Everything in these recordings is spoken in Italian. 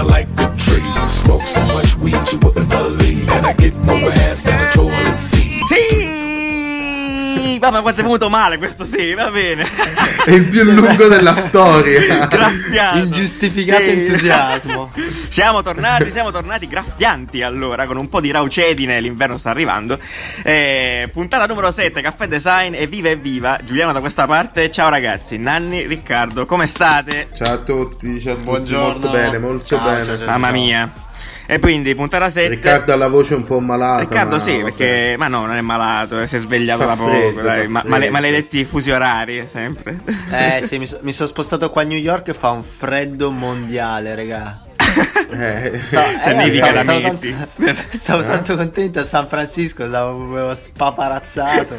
I like the trees. Smoke so much weed you wouldn't believe. And I get more ass than a toilet seat. Vabbè, quanto è venuto male questo sì, va bene. È il più lungo della storia. Graffiato. Ingiustificato Sì. entusiasmo. Siamo tornati, siamo tornati graffianti allora, con un po' di raucedine, l'inverno sta arrivando. Eh, puntata numero 7, Caffè Design, evviva evviva, Giuliano da questa parte, ciao ragazzi, Nanni, Riccardo, come state? Ciao a tutti, ciao a tutti. Buongiorno. Molto bene, molto Ciao, bene. ciao, ciao. Mamma mia. E quindi, puntata 7... Riccardo ha la voce un po' malata. Riccardo ma sì, vabbè. perché... Ma no, non è malato, eh, si è svegliato Fa da poco, freddo, dai, ma- male- maledetti fusi orari, sempre. Eh sì, mi, so- mi sono spostato qua a New York e fa un freddo mondiale, raga. Eh, Stavo- Cioè, eh, nevica stavo- da stavo mesi. tanto- Stavo tanto contento a San Francisco, stavo proprio spaparazzato.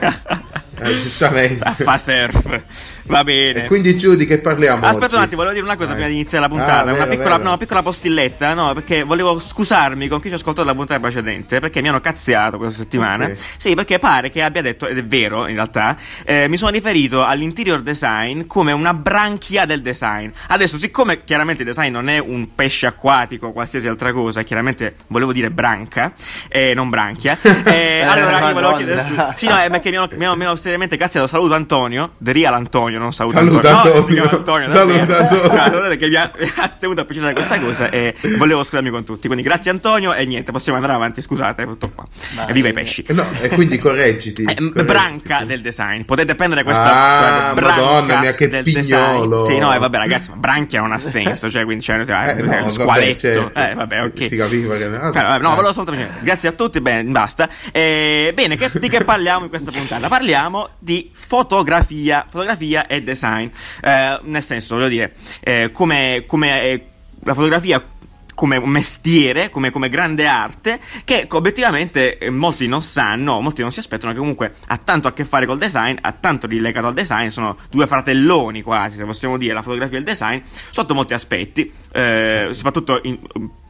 eh, giustamente. A fa surf. Va bene. E quindi Giù di che parliamo Aspetta oggi? un attimo, volevo dire una cosa Vai. prima di iniziare la Ah, puntata. una, vero, piccola, vero. no, una piccola postilletta, no? Perché volevo scusarmi con chi ci ha ascoltato la puntata precedente. Perché mi hanno cazziato questa settimana. Ok. Sì, perché pare che abbia detto, ed è vero in realtà, eh, mi sono riferito all'interior design come una branchia del design. Adesso, siccome chiaramente il design non è un pesce acquatico o qualsiasi altra cosa, chiaramente volevo dire branca, eh, non branchia. Eh, allora io volevo Madonna. chiedere scusa. Sì, no, è perché mi hanno, mi hanno- mi hanno seriamente cazziato. Saluto Antonio, The Real Antonio, non saluto Saluta Antonio. No, Antonio. si chiama Antonio, Saluta. Antonio. No, guardate che mi ha, mi ha tenuto a precisare questa cosa e volevo scusarmi con tutti. Quindi grazie Antonio e niente, possiamo andare avanti, scusate, tutto qua. Vai. Viva i pesci. Eh, No, e quindi correggiti. Eh, correggiti. branca del design. Potete prendere questa Ah, questa branca Madonna mia, che del pignolo. design. Sì, no, e vabbè, ragazzi, ma branchia non ha senso. Cioè, quindi cioè, cioè, Eh, no, vabbè, squaletto. certo. Eh, vabbè, ok. Si capiva che... ah, Però, no, eh. volevo soltanto Grazie a tutti, bene, basta. Eh, bene, che- di che parliamo in questa puntata? Parliamo di fotografia, fotografia e design. Eh, nel senso, voglio dire, eh, come, come eh, la fotografia come mestiere, come, come grande arte, che obiettivamente eh, molti non sanno, molti non si aspettano, che comunque ha tanto a che fare col design, ha tanto di legato al design, sono due fratelloni quasi, se possiamo dire, la fotografia e il design, sotto molti aspetti, eh, soprattutto in-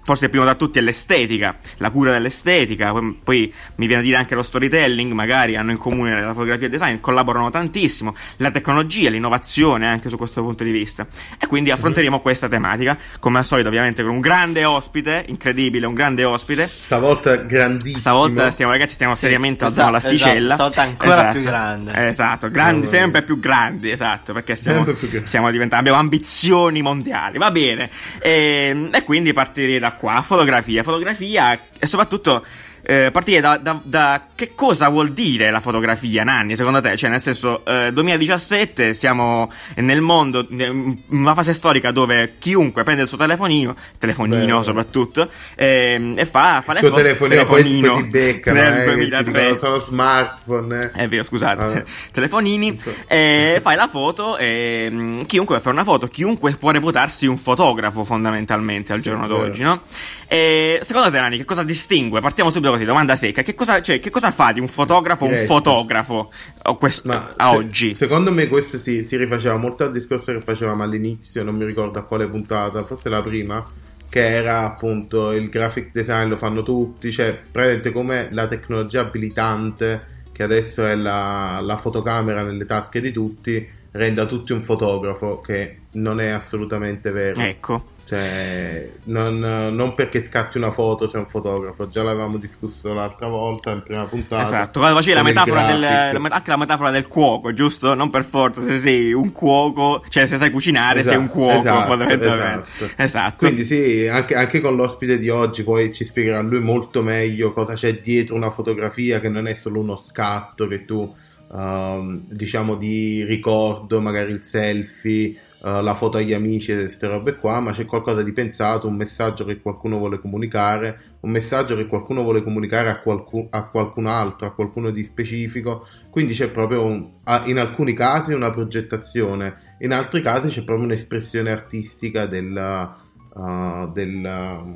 Forse il primo tra tutti è l'estetica, la cura dell'estetica, poi, poi mi viene a dire anche lo storytelling, magari hanno in comune la fotografia e il design, collaborano tantissimo, la tecnologia, l'innovazione anche su questo punto di vista. E quindi affronteremo questa tematica, come al solito ovviamente con un grande ospite, incredibile, un grande ospite. Stavolta grandissimo. Stavolta stiamo ragazzi, stiamo Sì, seriamente esatto, alzando l'asticella. esatto, stavolta ancora Esatto. più grande. Esatto, grandi, sempre più grandi, esatto, perché grandi. stiamo diventando, abbiamo ambizioni mondiali, va bene. E, e quindi partirei da qua, fotografia, fotografia e soprattutto eh, partire da, da- da che cosa vuol dire la fotografia, Nanni, secondo te? Cioè, nel senso, eh, 2017 siamo nel mondo, in una fase storica dove chiunque prende il suo telefonino, telefonino Vero. soprattutto, ehm, e fa, fa le Il suo foto- telefonino telefonino poi ti beccano, nel eh, che ti 2003. dicono sono smartphone. eh. È vero, scusate. Ah. Telefonini, e fai la foto e mm, chiunque fa una foto, chiunque può reputarsi un fotografo fondamentalmente al Sì, giorno d'oggi, no? E secondo te, Nani, che cosa distingue? Partiamo subito così, domanda secca. Che cosa, cioè, che cosa fa di un fotografo un Diretto. fotografo o questo, Ma a se- oggi? Secondo me questo si, si rifaceva molto al discorso che facevamo all'inizio, non mi ricordo a quale puntata, forse la prima, che era appunto il graphic design, lo fanno tutti, cioè praticamente come la tecnologia abilitante, che adesso è la, la fotocamera nelle tasche di tutti, renda tutti un fotografo, che non è assolutamente vero. Ecco. Cioè, non, non perché scatti una foto sei un fotografo, già l'avevamo discusso l'altra volta in prima puntata. Esatto, quando facevi la metafora del, la anche la metafora del cuoco, giusto? Non per forza, se sei un cuoco, cioè se sai cucinare sei un Esatto, cuoco, esatto, esatto. Esatto. Quindi sì, anche, anche con l'ospite di oggi poi ci spiegherà lui molto meglio cosa c'è dietro una fotografia che non è solo uno scatto che tu ehm, diciamo di ricordo, magari il selfie, eh, la foto agli amici e queste robe qua, ma c'è qualcosa di pensato, un messaggio che qualcuno vuole comunicare, un messaggio che qualcuno vuole comunicare a, qualcu- a qualcun altro, a qualcuno di specifico. Quindi c'è proprio un- a- in alcuni casi una progettazione, in altri casi c'è proprio un'espressione artistica del, uh, del,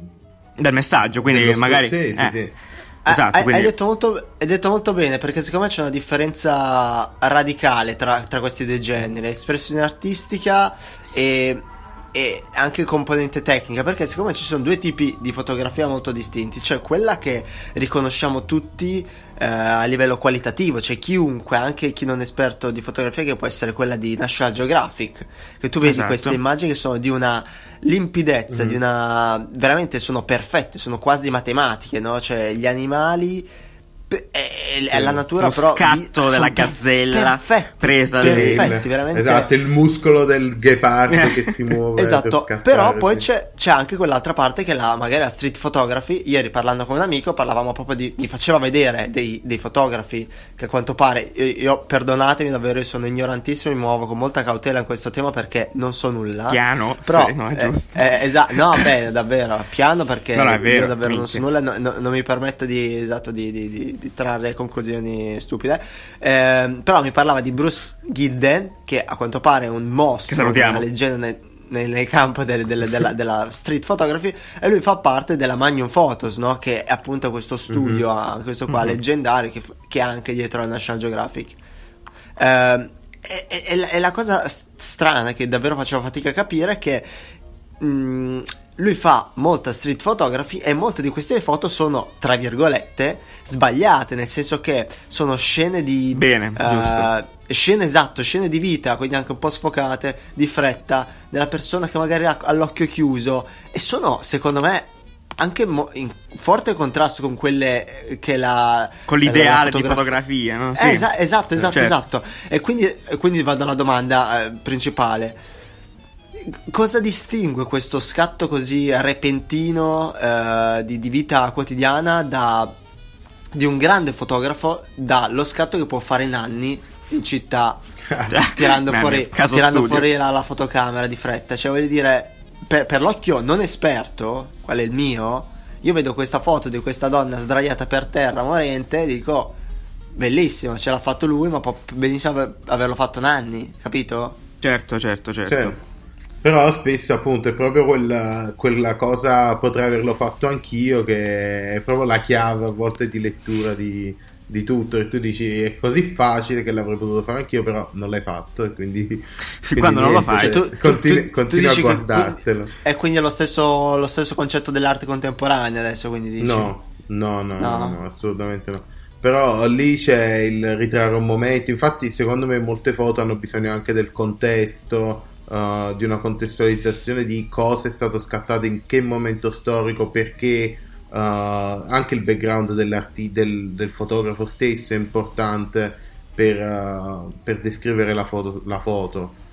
Del messaggio, quindi magari... sì, sì, eh. sì. Esatto, hai, quindi... hai detto molto, hai detto molto bene perché secondo me c'è una differenza radicale tra, tra questi due generi, espressione artistica e, e anche componente tecnica, perché secondo me ci sono due tipi di fotografia molto distinti, cioè quella che riconosciamo tutti eh, a livello qualitativo, c'è chiunque, anche chi non è esperto di fotografia, che può essere quella di National Geographic, che tu vedi Esatto. queste immagini che sono di una limpidezza, Mhm. di una veramente sono perfette, sono quasi matematiche, no? Cioè gli animali pe- e, e la natura Lo però scatto di- della per- gazzella perfetti, presa perfetti, veramente Esatto, il muscolo del ghepardo che si muove. per Esatto, scattare, però poi sì. c'è, c'è anche quell'altra parte che è la, magari la street photography. Ieri parlando con un amico parlavamo proprio di, mi faceva vedere dei, dei fotografi che a quanto pare, io, io- perdonatemi davvero, io sono ignorantissimo, mi muovo con molta cautela in questo tema perché non so nulla. Piano, Però, sì, no, è eh, giusto. eh, esatto, no, beh, davvero, piano perché No, no, è io vero, davvero non minchia. so nulla, no- no- non mi permetto di, esatto, di, di- di- di trarre conclusioni stupide. Ehm, però mi parlava di Bruce Gilden, che a quanto pare è un mostro, una leggenda nel, nel- nel campo del- del- della, della street photography e lui fa parte della Magnum Photos, no? che è appunto questo studio, ah, questo qua leggendario che, che è anche dietro la National Geographic. Ehm, e, e- e la- cosa strana che davvero facevo fatica a capire è che mh, lui fa molta street photography e molte di queste foto sono, tra virgolette, sbagliate, nel senso che sono scene di... Bene, eh, giusto. Scene esatto, scene di vita, quindi anche un po' sfocate, di fretta, della persona che magari ha l'occhio chiuso e sono, secondo me, anche mo- in forte contrasto con quelle eh, che la... Con la- la l'ideale di fotografia- no? eh, Sì. esa- esatto, esatto, Certo. esatto. E quindi, quindi vado alla domanda eh, principale. Cosa distingue questo scatto così repentino eh, di, di vita quotidiana da, di un grande fotografo dallo scatto che può fare in anni in città tirando fuori, tirando fuori la, la fotocamera di fretta? Cioè voglio dire, per, per l'occhio non esperto, qual è il mio, io vedo questa foto di questa donna sdraiata per terra morente e dico... Bellissimo, ce l'ha fatto lui, ma può benissimo aver- averlo fatto in anni, capito? Certo, certo, certo. Cioè, però spesso appunto è proprio quella, quella cosa potrei averlo fatto anch'io che è proprio la chiave a volte di lettura di, di tutto e tu dici è così facile che l'avrei potuto fare anch'io però non l'hai fatto e quindi, quindi quando non lo niente, fai, cioè, Tu- continui, tu- tu continui a dici che guardartelo quindi- E quindi è lo stesso, lo stesso concetto dell'arte contemporanea adesso, quindi dici... No, no, no, No? no, no, assolutamente no. Però lì c'è il ritrarre un momento. Infatti, secondo me, molte foto hanno bisogno anche del contesto, uh, di una contestualizzazione di cosa è stato scattato in che momento storico, perché uh, anche il background del, del fotografo stesso è importante per, uh, per descrivere la foto. La foto.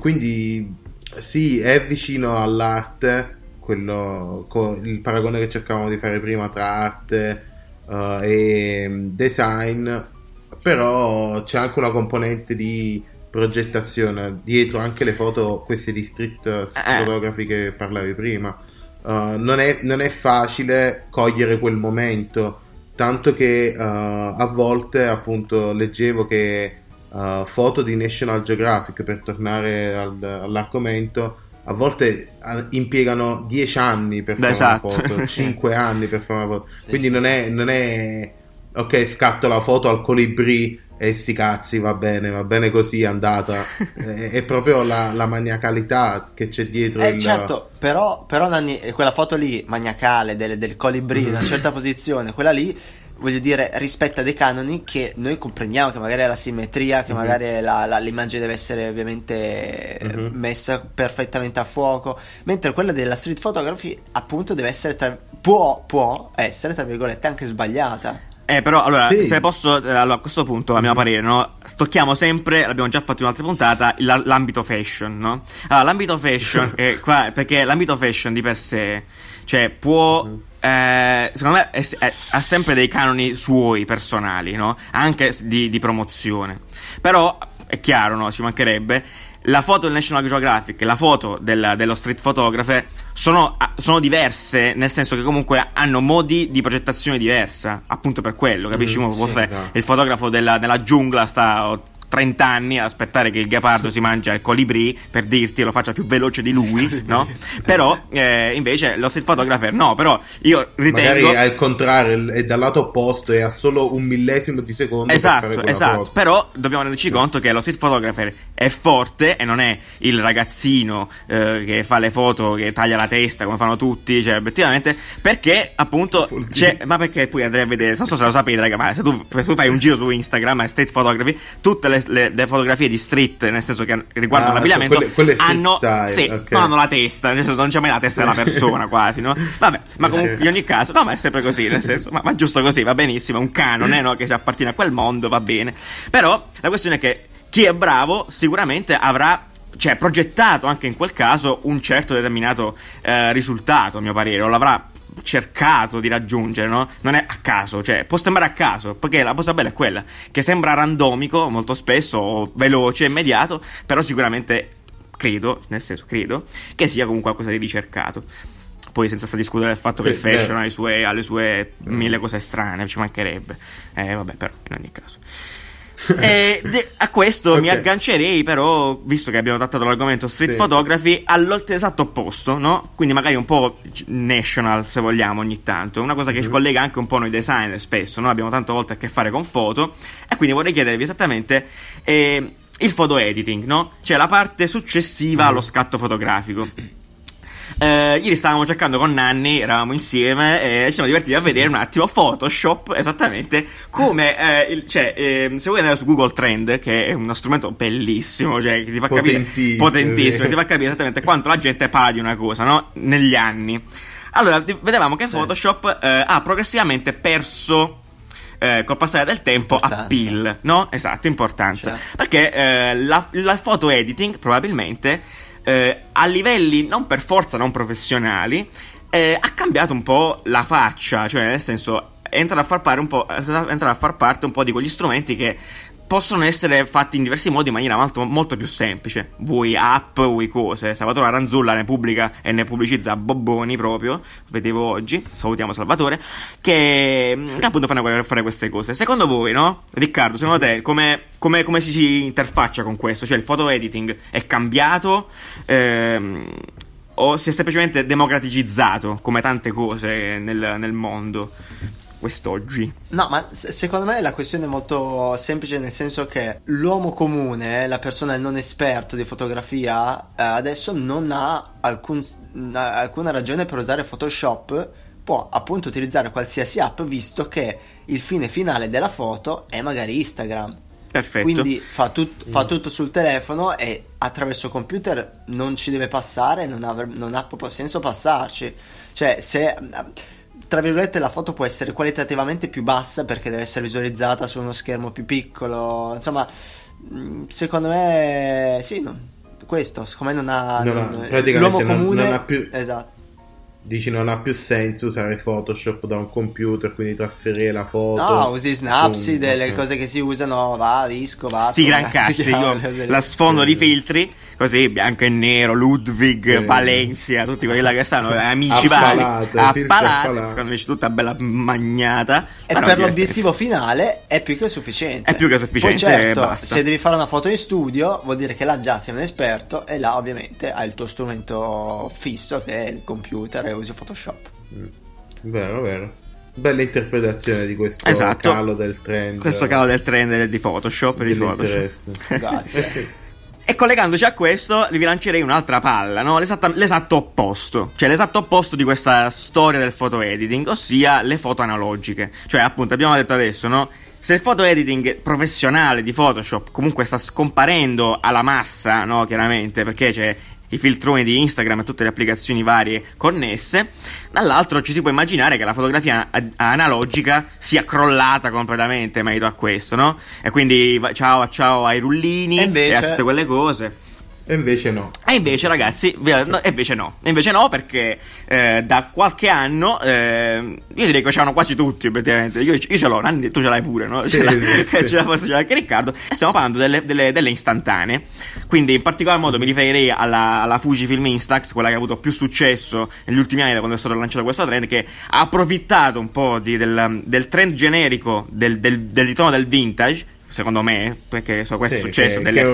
Quindi, sì, è vicino all'arte quello, co- il paragone che cercavamo di fare prima tra arte e design, però c'è anche una componente di progettazione dietro anche le foto, queste di street Eh. photography che parlavi prima. Eh, non, è, non è facile cogliere quel momento, tanto che eh, a volte appunto leggevo che eh, foto di National Geographic, per tornare al- all'argomento, a volte eh, impiegano 10 anni per fare Esatto. una foto, 5 anni per fare una foto. Sì, Quindi sì, non, è, non è ok, scatto la foto al colibrì e sti cazzi, va bene, va bene così, è andata. è, è proprio la, la maniacalità che c'è dietro Eh il... certo, però, però Nanni, eh, quella foto lì, maniacale, del, del colibrì, in una certa posizione, quella lì, voglio dire, rispetta dei canoni che noi comprendiamo, che magari è la simmetria, che magari è la- la- l'immagine deve essere ovviamente Mhm. messa perfettamente a fuoco, mentre quella della street photography appunto deve essere, tra- può, può essere, tra virgolette, anche sbagliata. Eh, però, allora, Sì. se posso, eh, allora, a questo punto, a mio parere, no? Tocchiamo sempre, l'abbiamo già fatto in un'altra puntata, l'ambito fashion, no? Allora, l'ambito fashion, è qua, perché l'ambito fashion di per sé, cioè, può, eh, secondo me, è- è- ha sempre dei canoni suoi personali, no? Anche di, di promozione. Però, è chiaro, no? Ci mancherebbe. La foto del National Geographic e la foto del- dello street photographer sono, sono diverse, nel senso che comunque hanno modi di progettazione diversa, appunto per quello, capisci? Mm, sì, no. il fotografo della, della giungla sta 30 anni ad aspettare che il ghepardo si mangia il colibrì per dirti lo faccia più veloce di lui, no? Però eh, invece lo street photographer no, però io ritengo... Magari al contrario, è dal lato opposto e ha solo un millesimo di secondo esatto, esatto. Foto. Però dobbiamo renderci conto che lo street photographer è forte e non è il ragazzino eh, che fa le foto, che taglia la testa come fanno tutti, cioè obiettivamente perché appunto ma perché poi andrei a vedere, non so se lo sapete raga, ma se tu, se tu fai un giro su Instagram e street photography, tutte le, le, le, fotografie di street, nel senso che riguardano ah, l'abbigliamento, quelle, quelle hanno, style, sì, okay. non hanno la testa, nel senso non c'è mai la testa della persona quasi, no? Vabbè, ma comunque in ogni caso, no, ma è sempre così, nel senso, ma, ma giusto così, va benissimo, è un canone, no? Che si appartiene a quel mondo, va bene. Però la questione è che chi è bravo sicuramente avrà cioè, progettato anche in quel caso un certo determinato eh, risultato, a mio parere, o l'avrà cercato di raggiungere, no? Non è a caso, cioè può sembrare a caso, perché la cosa bella è quella, che sembra randomico molto spesso, veloce, immediato, però sicuramente credo, nel senso credo, che sia comunque qualcosa di ricercato. Poi senza discutere del fatto che il fashion ha le sue, ha le sue mille cose strane, ci mancherebbe. Eh vabbè, però in ogni caso. E de- a questo okay. mi aggancerei, però, visto che abbiamo trattato l'argomento street sì. photography, all'esatto opposto, no? Quindi magari un po' national, se vogliamo, ogni tanto. Una cosa che mm-hmm. ci collega anche un po' noi designer spesso, no? Abbiamo tante volte a che fare con foto. E quindi vorrei chiedervi esattamente eh, il photo editing, no? Cioè la parte successiva mm-hmm. allo scatto fotografico. Eh, ieri stavamo cercando con Nanni, eravamo insieme e ci siamo divertiti a vedere un attimo Photoshop esattamente come eh, il, cioè, eh, se vuoi andare su Google Trend, che è uno strumento bellissimo, cioè che ti fa capire potentissimo, ti fa capire esattamente quanto la gente parla di una cosa, no? Negli anni. Allora, vedevamo che Photoshop eh, ha progressivamente perso eh, col passare del tempo importanza. appeal, no? Esatto, importanza. Cioè. Perché eh, la, la photo editing probabilmente eh, a livelli non per forza non professionali, eh, ha cambiato un po' la faccia, cioè nel senso entra a po', entra a far parte un po' di quegli strumenti che possono essere fatti in diversi modi in maniera molto, molto più semplice. Vuoi app, vuoi cose. Salvatore Aranzulla ne pubblica e ne pubblicizza bobboni proprio. Vedevo oggi, salutiamo Salvatore, che, che appunto fanno fare queste cose. Secondo voi, no? Riccardo, secondo te come, come, come si, si interfaccia con questo? Cioè il photo editing è cambiato? Ehm, o si è semplicemente democraticizzato come tante cose nel, nel mondo? Quest'oggi. No, ma secondo me la questione è molto semplice nel senso che l'uomo comune, la persona non esperto di fotografia, eh, adesso non ha alcun, alcuna ragione per usare Photoshop, può appunto utilizzare qualsiasi app visto che il fine finale della foto è magari Instagram. Perfetto. Quindi fa, tut- fa, tutto sul telefono e attraverso computer non ci deve passare, non ha, non ha proprio senso passarci. Cioè, se tra virgolette la foto può essere qualitativamente più bassa perché deve essere visualizzata su uno schermo più piccolo. Insomma mm, secondo me sì no, questo secondo me non ha, non ha l'uomo comune non ha più esatto Dici non ha più senso usare Photoshop da un computer, quindi trasferire la foto. No, usi Snapseed, delle okay. cose che si usano, va, disco, va. Sti gran cazzi, io la sfondo di filtri, così bianco e nero, Ludwig, eh. Valencia, tutti quelli là che stanno, amici vari, appalati, quando dici tutta bella magnata. E per divertente. l'obiettivo finale è più che sufficiente. È più che sufficiente Poi certo, se devi fare una foto in studio, vuol dire che là già sei un esperto e là ovviamente hai il tuo strumento fisso che è il computer e usi Photoshop. Mm. Vero, vero. Bella interpretazione di questo esatto. calo del trend. Questo calo del trend di Photoshop. Di Photoshop. Grazie. eh sì. E collegandoci a questo, vi lancerei un'altra palla, no? l'esatto opposto. Cioè, l'esatto opposto di questa storia del photo editing, ossia le foto analogiche. Cioè, appunto, abbiamo detto adesso, no? Se il photo editing professionale di Photoshop comunque sta scomparendo alla massa, no? Chiaramente, perché c'è i filtroni di Instagram e tutte le applicazioni varie connesse, dall'altro ci si può immaginare che la fotografia analogica sia crollata completamente in merito a questo, no? E quindi ciao ciao ai rullini invece... e a tutte quelle cose. E invece no. E invece, ragazzi, no, e invece no. E invece no, perché eh, da qualche anno, eh, io direi che ce l'hanno quasi tutti, obiettivamente. Io, io ce l'ho, Nanni, tu ce l'hai pure, no? Sì, ce, l'ha, sì. ce l'ha forse ce l'ha anche Riccardo. E stiamo parlando delle, delle, delle, istantanee. Quindi, in particolar modo, mi riferirei alla, alla Fujifilm Instax, quella che ha avuto più successo negli ultimi anni da quando è stato lanciato questo trend, che ha approfittato un po' di, del, del, trend generico del, del, del ritorno del vintage secondo me, perché so, questo Sì, è successo, che- delle, che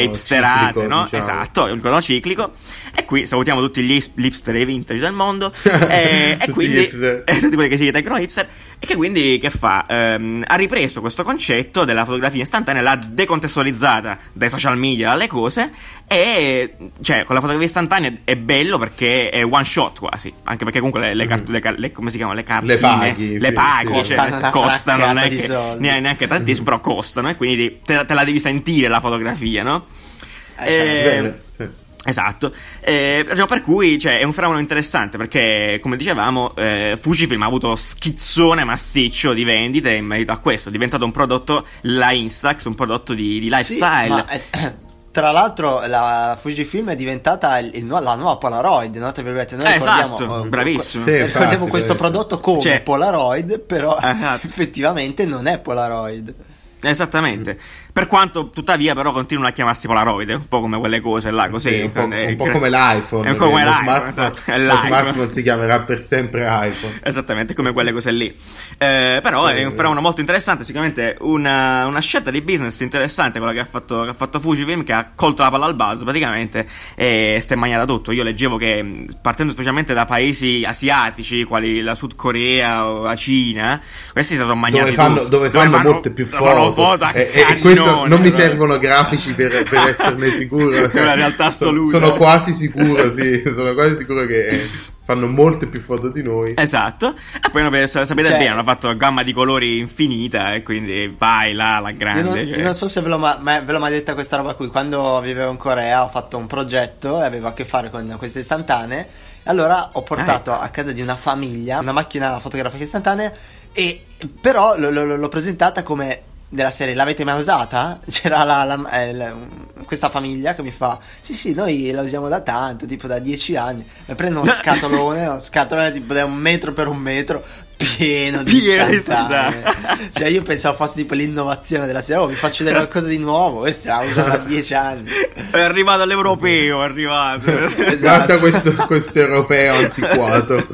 hipsterate, ciclico, no? diciamo. Esatto, è un ritorno ciclico. E qui salutiamo tutti gli hip- hipster e i vintage del mondo. e, e quindi, tutti quelli che si ritengono hipster. E che quindi che fa? Ehm, ha ripreso questo concetto della fotografia istantanea, l'ha decontestualizzata dai social media alle cose. E cioè, con la fotografia istantanea è bello perché è one shot quasi. Anche perché comunque le, le, cart- le car- le- come si chiamano? Le cartine paghi, le sì, paghi, sì. cioè, Costano non è che- neanche neanche tantissimo, però costano. E quindi te, te la devi sentire la fotografia, no? Eh, Eh, Bene, sì. Esatto, Eh, diciamo, per cui cioè, è un fenomeno interessante perché, come dicevamo, eh, Fujifilm ha avuto schizzone massiccio di vendite in merito a questo. È diventato un prodotto, la Instax, un prodotto di, di Sì, lifestyle. ma, eh, tra l'altro la Fujifilm è diventata il- il la nuova Polaroid, no? Tra virgolette, noi Eh, ricordiamo, esatto, eh, bravissimo. Sì, eh, infatti, ricordiamo questo sì. prodotto come Cioè- Polaroid, però Esatto. effettivamente non è Polaroid. Esattamente. Per quanto, tuttavia, però, continuano a chiamarsi Polaroid, un po' come quelle cose là, così. Sì, un, po', Eh, un po' come l'iPhone. È un po' come che lo l'iPhone, smartphone, esatto, lo l'iPhone. smartphone si chiamerà per sempre iPhone. Esattamente, come quelle cose lì. Eh, però è un fenomeno molto interessante. Sicuramente una, una scelta di business interessante quella che ha fatto, che ha fatto Fujifilm, che ha colto la palla al balzo praticamente e si è mangiata tutto. Io leggevo che, mh, partendo specialmente da paesi asiatici, quali la Sud Corea o la Cina, questi si sono mangiati Dove fanno, tutto. dove fanno molte più dove foto. foto a e, e questo cannone, non mi guarda. servono grafici per, per esserne sicuro. È una realtà Sono- assoluta. Sono quasi sicuro, sì. Sono quasi sicuro che fanno molte più foto di noi. Esatto, e poi no, sapete Cioè- bene, hanno fatto gamma di colori infinita e quindi vai là, la Io grande. non, cioè. io non so se ve l'ho, ma- ma- ve l'ho mai detta questa roba qui. Quando vivevo in Corea ho fatto un progetto e avevo a che fare con queste istantanee. Allora ho portato Ah, ecco. a casa di una famiglia una macchina fotografica istantanea e però l- l- l'ho presentata come della serie l'avete mai usata? C'era la- la- eh, la- questa famiglia che mi fa sì sì noi la usiamo da tanto tipo da dieci anni e prendo uno scatolone uno scatolone tipo da un metro per un metro pieno di Pieno di istantanee istantanee. cioè io pensavo fosse tipo l'innovazione della serie oh vi faccio vedere qualcosa di nuovo questa la uso da dieci anni È arrivato all'europeo, è arrivato. Esatto. Guarda questo, questo europeo antiquato.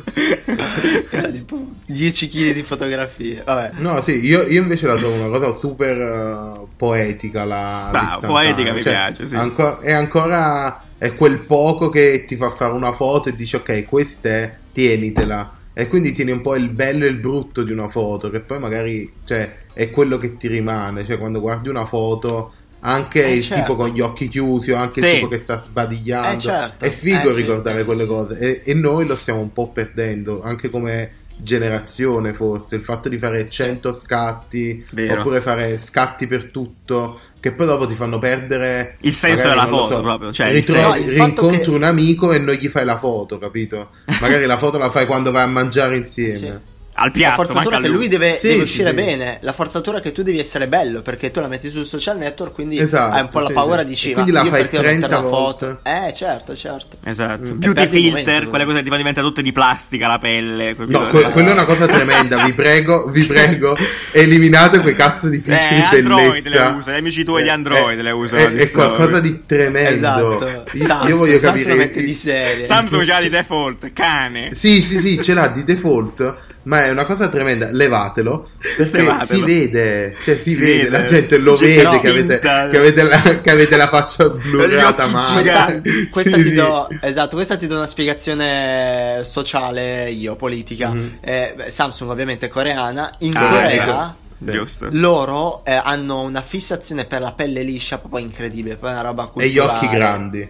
Era tipo 10 kg di fotografie vabbè No, sì, io, io invece la trovo una cosa super eh, poetica. La, Bravo, l'istantanea. poetica mi piace, sì. anco- è ancora è quel poco che ti fa fare una foto e dici ok, questa è, tienitela. E quindi tieni un po' il bello e il brutto di una foto, che poi magari cioè, è quello che ti rimane. Cioè, quando guardi una foto, anche Eh, il certo. tipo con gli occhi chiusi o anche Sì. il tipo che sta sbadigliando. Eh, certo. È figo Eh, ricordare sì, quelle sì. cose. E, e noi lo stiamo un po' perdendo, anche come generazione forse. Il fatto di fare 100 scatti, Vero. oppure fare scatti per tutto. Che poi dopo ti fanno perdere Il senso della foto, proprio, cioè, ritrovi- No, rincontri che- un amico e non gli fai la foto, capito? Magari la foto la fai quando vai a mangiare insieme. Al la piatto, forzatura manca che lui deve, Sì, deve uscire sì. bene la forzatura che tu devi essere bello perché tu la metti sul social network quindi Esatto, hai un po' la paura sì. di dici quindi la fai perché devo mettere 30 una foto eh certo certo Esatto. Mm. Beauty filter, momento, quelle cose tipo diventano tutte di plastica, la pelle. No, que- quella è una cosa tremenda, vi prego, vi prego, eliminate quei cazzo di filtri Eh, Android bellezza. le usa, gli amici tuoi di Android le usano, È, è qualcosa di tremendo. esatto Io- Samsung, io voglio Samsung capire. mette di serie Samsung c'ha di default, cane. Sì, sì, sì, ce l'ha di default. Ma è una cosa tremenda, levatelo perché Levatelo. si vede, cioè si, Si vede, vede. la gente lo C'è vede che avete, che, avete la, che avete la faccia blurrata male. giganti. questa Sì, ti sì. do esatto questa ti do una spiegazione sociale io politica Mhm. Eh, beh, Samsung ovviamente è coreana in Ah, Corea ecco. Giusto. loro eh, hanno una fissazione per la pelle liscia proprio incredibile poi una roba E gli occhi culturale. grandi.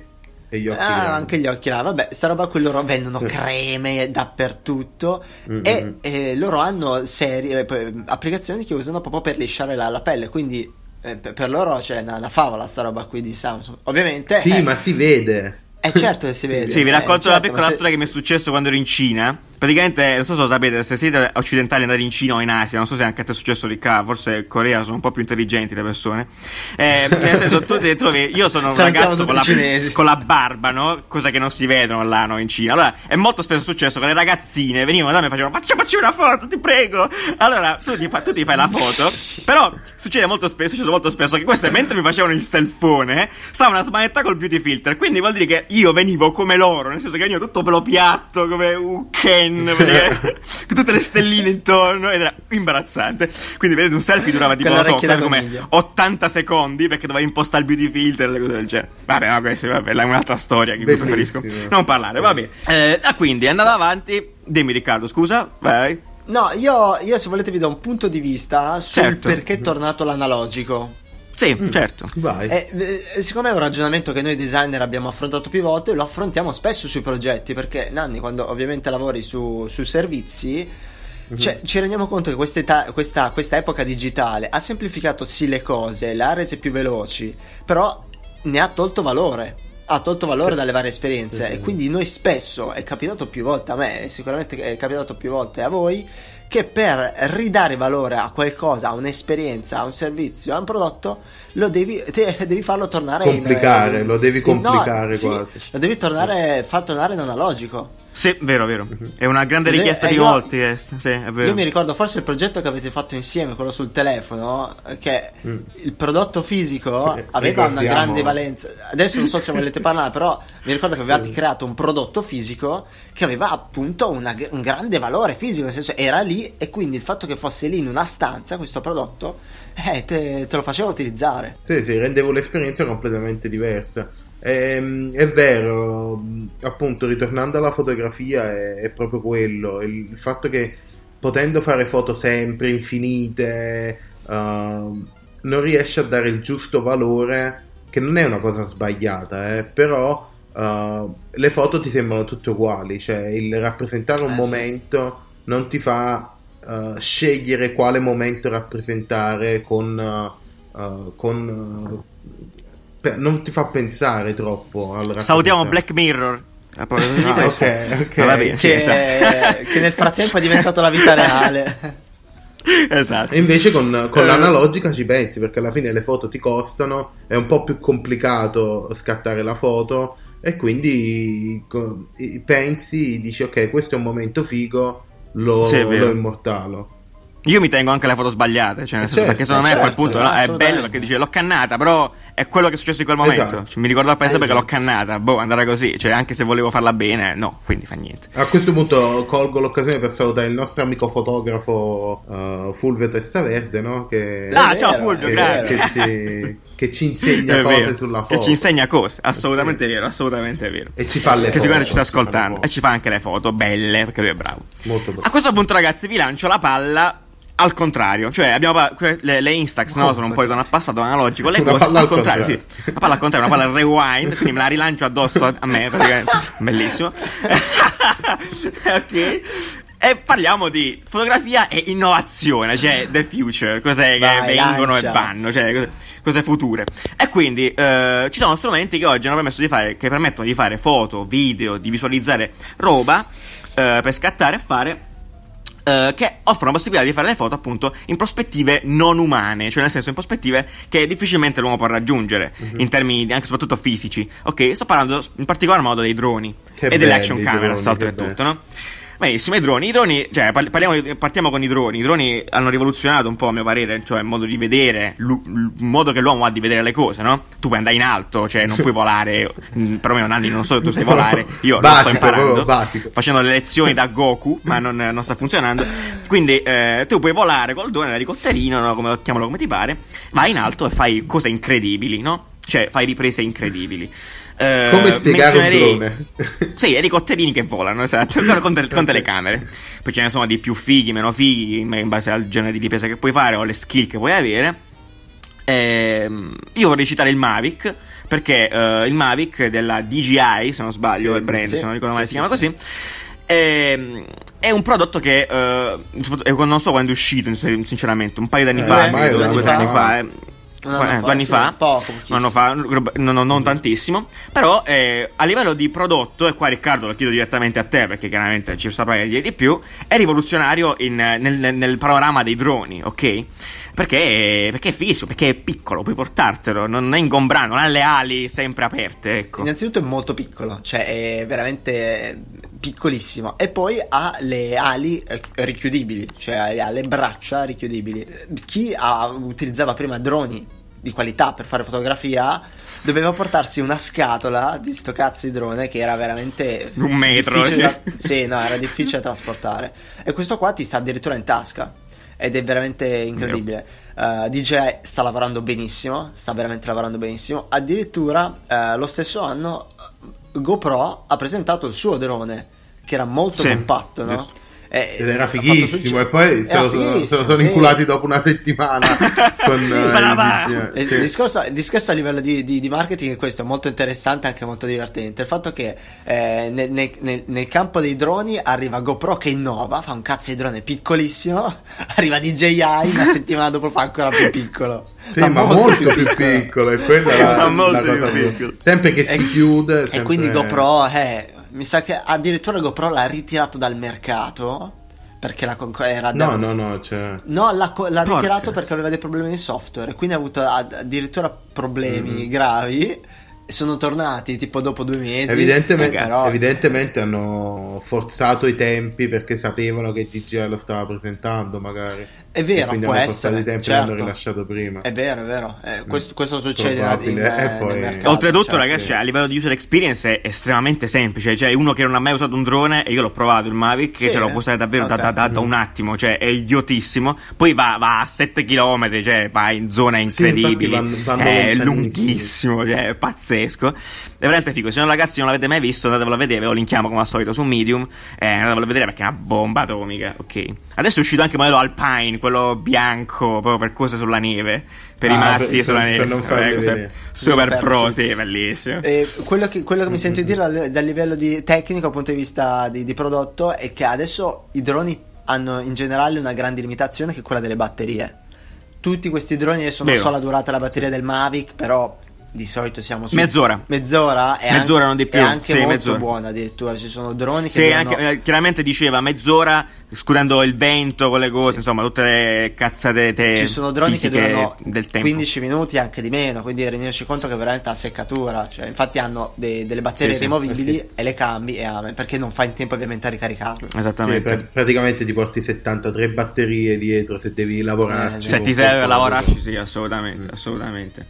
E gli occhi Ah, grandi. anche gli occhi là, vabbè, sta roba qui loro vendono creme dappertutto Mm, e mm. eh, loro hanno serie, eh, poi, applicazioni che usano proprio per lisciare la, la pelle, quindi eh, per loro c'è una, una favola sta roba qui di Samsung. Ovviamente Sì, eh, ma si vede. è certo che si vede. Sì, vi eh, racconto una certo, piccola ma se- storia che mi è successo quando ero in Cina. Praticamente, non so se lo sapete, se siete occidentali andate in Cina o in Asia, non so se anche a te è successo Riccardo, forse in Corea sono un po' più intelligenti le persone. Eh, nel senso, tu ti trovi, io sono un ragazzo con la, con la barba, no? Cosa che non si vedono là, no, in Cina. Allora, è molto spesso successo che le ragazzine venivano da me e facevano, facciamoci una foto, ti prego. Allora, tu ti, fa- tu ti fai la foto, però succede molto spesso, è successo molto spesso che queste, mentre mi facevano il selfone, stavano a smanetta col beauty filter. Quindi vuol dire che io venivo come loro, nel senso che venivo tutto pelo piatto, come un Ken, Praticamente, con tutte le stelline intorno ed era imbarazzante. Quindi vedete un selfie durava tipo, non so, come coniglio. 80 secondi perché doveva impostare il beauty filter e le cose del genere. Vabbè, ma questa vabbè, è un'altra storia che preferisco non parlare, va bene. Eh, ah, quindi, andando avanti, dimmi Riccardo, scusa, vai. No, io, io se volete vi do un punto di vista sul Certo. perché è tornato l'analogico. Sì, certo. Vai. Eh, eh, siccome è un ragionamento che noi designer abbiamo affrontato più volte, lo affrontiamo spesso sui progetti, perché Nanni, quando ovviamente lavori su, sui servizi, cioè, ci rendiamo conto che questa, questa, questa epoca digitale ha semplificato sì le cose, le ha rese più veloci, però ne ha tolto valore. Ha tolto valore dalle varie esperienze e quindi noi spesso, è capitato più volte a me, e sicuramente è capitato più volte a voi, che per ridare valore a qualcosa, a un'esperienza, a un servizio, a un prodotto, lo devi, te- devi farlo tornare Complicare, in, lo devi in- complicare sì, quasi. Lo devi tornare, far tornare in analogico. Sì, vero, vero. È una grande Ed richiesta di io- molti, eh, sì. Io mi ricordo forse il progetto che avete fatto insieme, quello sul telefono, che il prodotto fisico Eh, aveva una grande valenza. Adesso non so se volete parlare, però mi ricordo che avevate creato un prodotto fisico che aveva appunto una- un grande valore fisico, nel senso era lì e quindi il fatto che fosse lì in una stanza questo prodotto, eh, te, te lo faceva utilizzare. Sì, sì, rendevo l'esperienza completamente diversa. Ehm, è vero, appunto, ritornando alla fotografia, è, è proprio quello. Il, il fatto che potendo fare foto sempre infinite, ehm, non riesci a dare il giusto valore, che non è una cosa sbagliata, eh, però eh, le foto ti sembrano tutte uguali, cioè il rappresentare un Eh, momento non ti fa eh, scegliere quale momento rappresentare con, eh, con per- non ti fa pensare troppo al Salutiamo. Black Mirror. Ah, Ah, ok, ok. Ah, bene, Che, esatto. che nel frattempo è diventato la vita reale. esatto. E invece con, con Eh. l'analogica ci pensi perché alla fine le foto ti costano, è un po' più complicato scattare la foto e quindi pensi, dici ok questo è un momento figo, lo, Sì, lo immortalo. Io mi tengo anche le foto sbagliate, cioè, certo, perché secondo me a quel certo, punto no, è bello perché dice l'ho cannata, però è quello che è successo in quel momento. Esatto. Cioè, mi ricordo appresso Eh, perché sì. l'ho cannata, boh, andare così, cioè anche se volevo farla bene, no, quindi fa niente. A questo punto colgo l'occasione per salutare il nostro amico fotografo eh, Fulvio Testaverde, no? Che, Ah, ciao vero, Fulvio, che, grazie. che ci, che ci insegna È cose vero, sulla foto. Che ci insegna cose, assolutamente Sì. vero, assolutamente vero. E ci fa le Che sicuramente ci sta foto, ci le ascoltando foto. e ci fa anche le foto belle, perché lui è bravo. Molto bravo. A questo punto, ragazzi, vi lancio la palla al contrario. Cioè, abbiamo le, le Instax, no? Sono un po' ritorno al passato analogico. Le cose al contrario, sì. Una palla al contrario, una palla al rewind. Quindi me la rilancio addosso a, a me, praticamente. Bellissimo. ok. E parliamo di fotografia e innovazione, cioè the future, cos'è Vai, che vengono lancia. e vanno, cioè cose, cose future. E quindi eh, ci sono strumenti che oggi hanno permesso di fare, che permettono di fare foto, video, di visualizzare roba eh, per scattare e fare eh, che offrono la possibilità di fare le foto appunto in prospettive non umane, cioè nel senso in prospettive che difficilmente l'uomo può raggiungere Mhm. in termini anche soprattutto fisici. Ok, sto parlando in particolar modo dei droni Che e delle action droni, oltretutto, no? Benissimo, i droni, i droni, cioè parli- parliamo partiamo con i droni. I droni hanno rivoluzionato un po', a mio parere, cioè il modo di vedere, il modo che l'uomo ha di vedere le cose, no? Tu puoi andare in alto, cioè non puoi volare, mh, perlomeno Nanni non so se tu sai volare, io lo sto Basico, imparando, basico. facendo le lezioni da Goku, ma non, non sta funzionando. Quindi eh, tu puoi volare col drone, l'elicotterino, no? come, chiamalo come ti pare, vai in alto e fai cose incredibili, no? Cioè fai riprese incredibili. Eh, Come spiegare un menzionerei- drone? sì, elicotterini che volano, esatto, con, tele- con telecamere. Poi ce ne sono di più fighi, meno fighi, in base al genere di ripresa che puoi fare o alle skill che puoi avere. Ehm, io vorrei citare il Mavic, perché eh, il Mavic della DJI, se non sbaglio, Sì, il brand, sì. se non ricordo male Sì, si chiama sì, così. ehm, È un prodotto che eh, eh, non so quando è uscito, sinceramente, un paio di anni Eh, fa, due anni anni fa. fa. Un anno Eh, fa, anni sì, fa, poco, un anno fa, roba- non, non- tantissimo, però eh, a livello di prodotto, e qua Riccardo lo chiedo direttamente a te perché chiaramente ci saprai dire di più, è rivoluzionario in, nel, nel- panorama dei droni, ok? Perché, perché è fisico, perché è piccolo, puoi portartelo, non è ingombrante, non ha le ali sempre aperte, ecco. Innanzitutto è molto piccolo, cioè è veramente piccolissimo. E poi ha le ali eh, richiudibili, cioè ha le braccia richiudibili. Eh, Chi ha- utilizzava prima droni di qualità per fare fotografia, doveva portarsi una scatola di sto cazzo di drone che era veramente Un metro, sì. da- sì, no, era difficile da trasportare. E questo qua ti sta addirittura in tasca. Ed è veramente incredibile. Uh, DJI sta lavorando benissimo, sta veramente lavorando benissimo. Addirittura uh, lo stesso anno GoPro ha presentato il suo drone, che era molto Sì, compatto, no? giusto. E- Ed era fighissimo, e poi se lo, sono- se lo sono sì. inculati dopo una settimana con Sì, eh, brava. il sì. discorso, il discorso a livello di, di- di marketing è questo, è molto interessante e anche molto divertente. Il fatto che eh, nel, nel- nel- campo dei droni arriva GoPro che innova, fa un cazzo di drone piccolissimo, arriva DJI una settimana dopo fa ancora più piccolo. Sì, ma molto, più piccolo, e quella è Ma la, molto la cosa più piccolo. Sempre che si chiude. E sempre- quindi GoPro, eh, mi sa che addirittura GoPro l'ha ritirato dal mercato perché la conc- era No, no, no, cioè... No, l'ha, co- l'ha ritirato perché aveva dei problemi di software, quindi ha avuto ad- addirittura Mm-hmm. problemi gravi. E sono tornati tipo dopo due mesi. Evidentemente, però- evidentemente hanno forzato i tempi perché sapevano che DJI lo stava presentando, magari. È vero, quindi può hanno forzato essere, i tempi certo. l'hanno rilasciato prima. È vero, è vero. Eh, questo, questo succede in, e nel poi- mercato, Oltretutto, cioè, ragazzi, sì. a livello di user experience è estremamente semplice. Cioè, uno che non ha mai usato un drone, e io l'ho provato il Mavic, Sì, ce lo può usare davvero da, ok. da- da- da un attimo, cioè è idiotissimo. Poi va, va a 7 km, cioè va in zone incredibili. vanno- vanno è lunghissimo, cioè è pazzesco. È veramente figo. Se non ragazzi non l'avete mai visto, andatevelo a vedere, ve lo linkiamo come al solito su Medium. Eh, andatevelo a vedere perché è una bomba atomica. Ok. Adesso è uscito anche il modello Alpine, quello bianco, proprio per cose sulla neve. Per i Ah, matti per- sulla per- neve. per non farli vedere. Super Non pro, sì, bellissimo. E quello che, quello che mi sento di dire dal, dal livello di tecnico, dal punto di vista di, di prodotto, è che adesso i droni hanno in generale una grande limitazione che è quella delle batterie. Tutti questi droni adesso non Vero. so la durata della batteria del Mavic, però di solito siamo su Mezz'ora. Mezz'ora e Mezz'ora, anche, non di più. È anche Sì, molto mezz'ora. buona addirittura. Ci sono droni che Sì, durano- anche, eh, chiaramente diceva mezz'ora, scudando il vento, con le cose, Sì. insomma, tutte le cazzate te- ci sono droni che durano del tempo. 15 minuti anche di meno, quindi renderci conto che veramente a seccatura, cioè, infatti hanno de- delle batterie Sì, rimovibili eh sì. e le cambi e amen, perché non fa in tempo ovviamente a ricaricarle. Sì, Esattamente. pra- praticamente ti porti 73 batterie dietro se devi lavorarci. Eh, Se ti serve lavorarci, sì, assolutamente, assolutamente.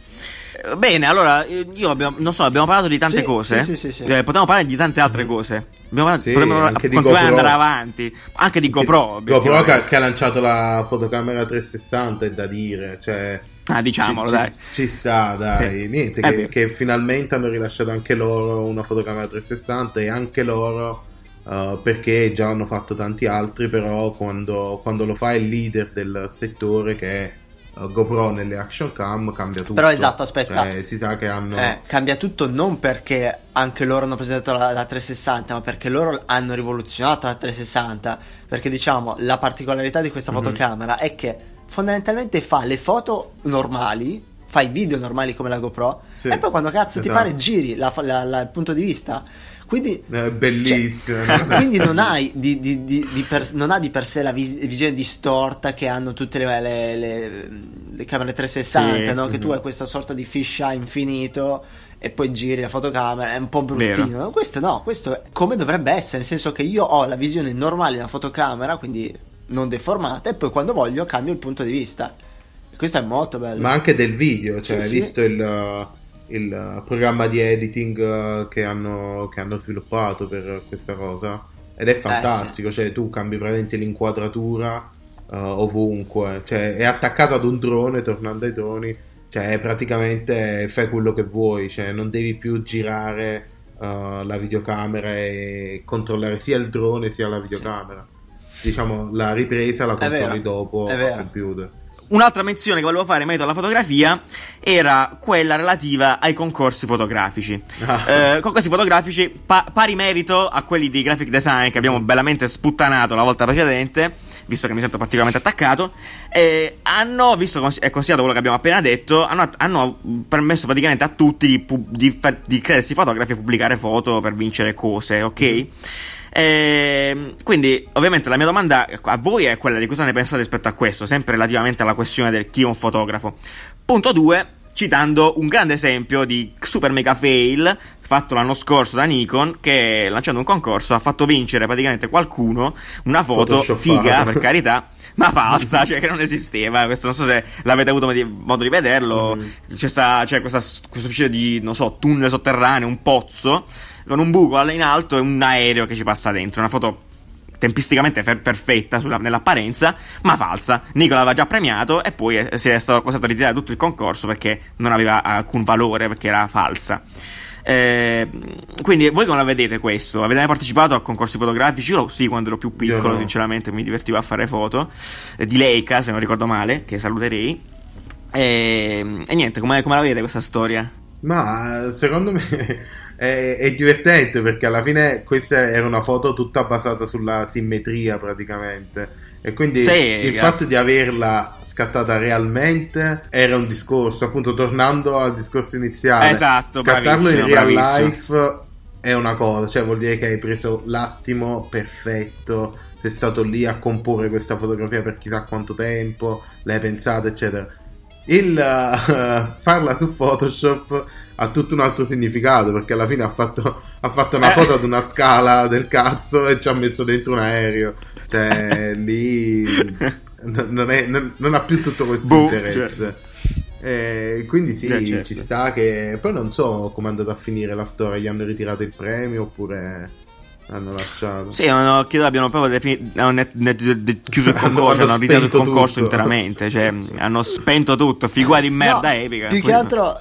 Eh, Bene, allora, eh, io abbiamo, non so, abbiamo parlato di tante Sì, cose. sì, sì, sì, sì. Eh, potremmo parlare di tante altre cose. Abbiamo Sì, potremmo anche continuare ad andare avanti. Anche di GoPro. GoPro che, che ha lanciato la fotocamera 360 è da dire, cioè Ah, diciamolo, ci, dai. Ci, ci sta, dai. Sì. Niente, È che, che finalmente hanno rilasciato anche loro una fotocamera 360 e anche loro eh, perché già hanno fatto tanti altri, però quando, quando lo fa il leader del settore che è eh, GoPro nelle action cam cambia tutto. Però esatto, aspetta. Cioè, si sa che hanno... Eh, cambia tutto non perché anche loro hanno presentato la, la 360, ma perché loro hanno rivoluzionato la 360. Perché diciamo la particolarità di questa Mhm. fotocamera è che fondamentalmente fa le foto normali, fa i video normali come la GoPro, Sì, e poi quando cazzo ti esatto. pare giri la- la- il punto di vista. Quindi È bellissimo. Cioè, quindi non hai di, di- di- per, non ha di per sé la vis- visione distorta che hanno tutte le, le- le- le camere 360, Sì, no? che tu mhm. hai questa sorta di fisheye infinito e poi giri la fotocamera, è un po' bruttino. Vero. Questo no, questo è come dovrebbe essere, nel senso che io ho la visione normale della fotocamera, quindi non deformata, e poi quando voglio cambio il punto di vista. Questo è molto bello. Ma anche del video, cioè Sì, hai sì. visto il, il programma di editing eh, che hanno, che hanno sviluppato per questa cosa? Ed è fantastico, cioè tu cambi praticamente l'inquadratura eh, ovunque, cioè è attaccato ad un drone, tornando ai droni, cioè praticamente fai quello che vuoi, cioè non devi più girare eh, la videocamera e controllare sia il drone sia la videocamera. Diciamo la ripresa la controlli dopo al computer. Un'altra menzione che volevo fare in merito alla fotografia era quella relativa ai concorsi fotografici. Ah. Eh, concorsi fotografici pa- pari merito a quelli di graphic design che abbiamo bellamente sputtanato la volta precedente, visto che mi sento particolarmente attaccato. eh, hanno, visto che è considerato quello che abbiamo appena detto, hanno, hanno permesso praticamente a tutti di, pu- di, fa- di credersi fotografi e pubblicare foto per vincere cose, ok? Ehm, quindi, ovviamente, la mia domanda a voi è quella di cosa ne pensate rispetto a questo, sempre relativamente alla questione del chi è un fotografo. Punto 2. Citando un grande esempio di super mega fail fatto l'anno scorso da Nikon che lanciando un concorso ha fatto vincere praticamente qualcuno una foto figa per carità ma falsa cioè che non esisteva questo non so se l'avete avuto modo di, vederlo c'è, sta, c'è questa, questa specie di non so tunnel sotterraneo un pozzo con un buco in alto e un aereo che ci passa dentro una foto tempisticamente fer- perfetta sulla- nell'apparenza, ma falsa. Nicola aveva già premiato e poi eh, si è stato costretto a ritirare tutto il concorso perché non aveva alcun valore, perché era falsa. Eh, quindi voi come la vedete questo? Avete mai partecipato a concorsi fotografici? Io sì, quando ero più piccolo, no. sinceramente mi divertivo a fare foto eh, di Leica, se non ricordo male, che saluterei. E, e niente, come, come la vedete questa storia? Ma secondo me è, è divertente perché alla fine questa era una foto tutta basata sulla simmetria praticamente. E quindi Sì, il eh. fatto di averla scattata realmente era un discorso, appunto tornando al discorso iniziale. Esatto, scattarlo in real bravissimo. life è una cosa, cioè vuol dire che hai preso l'attimo perfetto, sei stato lì a comporre questa fotografia per chissà quanto tempo, l'hai pensata, eccetera. Il eh, farla su Photoshop ha tutto un altro significato perché alla fine ha fatto, ha fatto una Eh. foto ad una scala del cazzo e ci ha messo dentro un aereo. Cioè, lì non, è- non- non ha più tutto questo Boh, interesse. Eh, quindi sì, certo. ci sta che poi non so come è andata a finire la storia, gli hanno ritirato il premio oppure hanno lasciato. Sì, no, credo abbiano proprio defini- hanno net- net- de- chiuso il Hanno- concorso, hanno hanno ritirato il concorso tutto. interamente, cioè hanno spento tutto, figura di merda No, epica. Più che altro,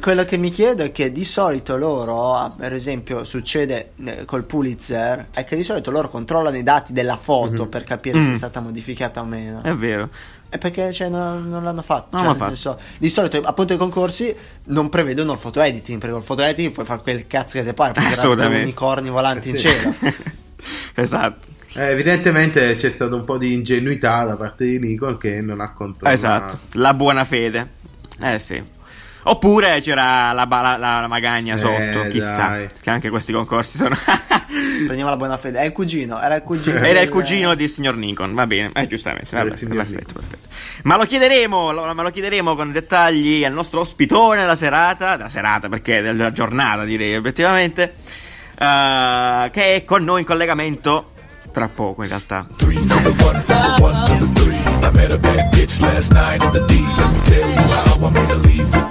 quello che mi chiedo è che di solito loro, ah, per esempio, succede eh, col Pulitzer, è che di solito loro controllano i dati della foto per capire se Mm. è stata modificata o meno. È vero. È perché cioè, non, non l'hanno fatto. Non cioè, l'hanno nel senso, di solito, appunto, i concorsi non prevedono il photo editing. Perché il photo editing puoi fare quel cazzo che ti pare. Assolutamente. unicorni volanti in Eh, sì. cielo. esatto. Eh, evidentemente c'è stato un po' di ingenuità da parte di Nikon che non ha controllato. Esatto, la buona fede. Eh sì. Oppure c'era la, la- la- la magagna Eh, sotto, chissà. dai. Che anche questi concorsi sono. Prendiamo la buona fede. È il cugino. Era il cugino. Era il del- cugino di signor Nikon, va bene, eh, giustamente, vabbè, signor perfetto, perfetto. Ma lo chiederemo, lo, ma lo chiederemo con dettagli al nostro ospitone della serata, della serata perché della giornata direi obiettivamente, eh, che è con noi in collegamento tra poco in realtà. Three, number one, number one, two, three. I met a bad bitch last night in the D. Let me tell you how I made her leave with me. Conversation.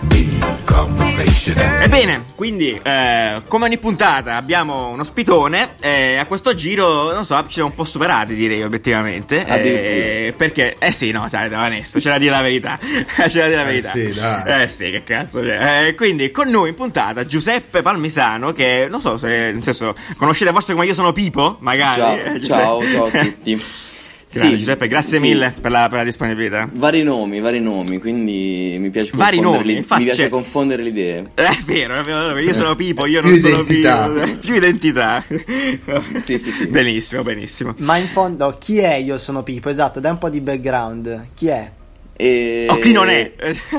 Ebbene, quindi eh, come ogni puntata abbiamo un ospitone e a questo giro, non so, ci siamo un po' superati direi obiettivamente. Eh, perché, eh sì, no, cioè, da onesto, c'è da dire la verità. c'è da dire la Eh verità. sì, dai. Eh sì, che cazzo c'è. Eh, quindi con noi in puntata Giuseppe Palmisano, che non so se, nel senso, conoscete forse come io sono Pipo, magari. Ciao, Eh, ciao, ciao a tutti. Grande, Giuseppe, grazie sì. mille per la, per la disponibilità. Vari nomi, vari nomi, quindi mi piace Vari nomi, infatti, mi piace confondere le idee. È vero, è vero, io sono Pipo, io non sono identità. Pipo. Più identità. Sì, sì, sì. Benissimo, benissimo. Ma in fondo, chi è Io sono Pippo? Esatto, dai un po' di background. Chi è? E... O chi non è?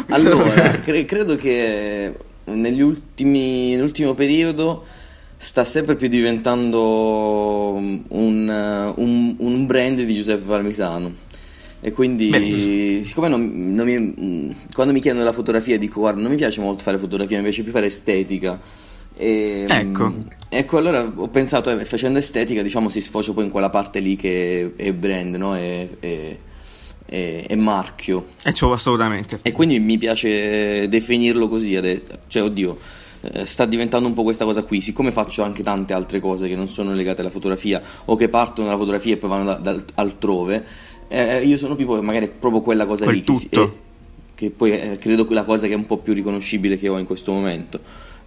Allora, cre- credo che negli ultimi, nell'ultimo periodo sta sempre più diventando un, un- un brand di Giuseppe Parmisano. E quindi, Benissimo. siccome non, non mi- quando mi chiedono la fotografia, dico: Guarda, non mi piace molto fare fotografia, mi piace più fare estetica. E, Ecco. mm, ecco, allora ho pensato, eh, facendo estetica, diciamo, si sfocia poi in quella parte lì che è brand, no? È, è- è- è marchio. E ciò assolutamente. E quindi mi piace definirlo così, cioè oddio, eh, sta diventando un po' questa cosa qui, siccome faccio anche tante altre cose che non sono legate alla fotografia o che partono dalla fotografia e poi vanno da- da- altrove, eh, io sono tipo magari è proprio quella cosa Quel lì che, si- tutto. eh, che poi è credo quella cosa che è un po' più riconoscibile che ho in questo momento.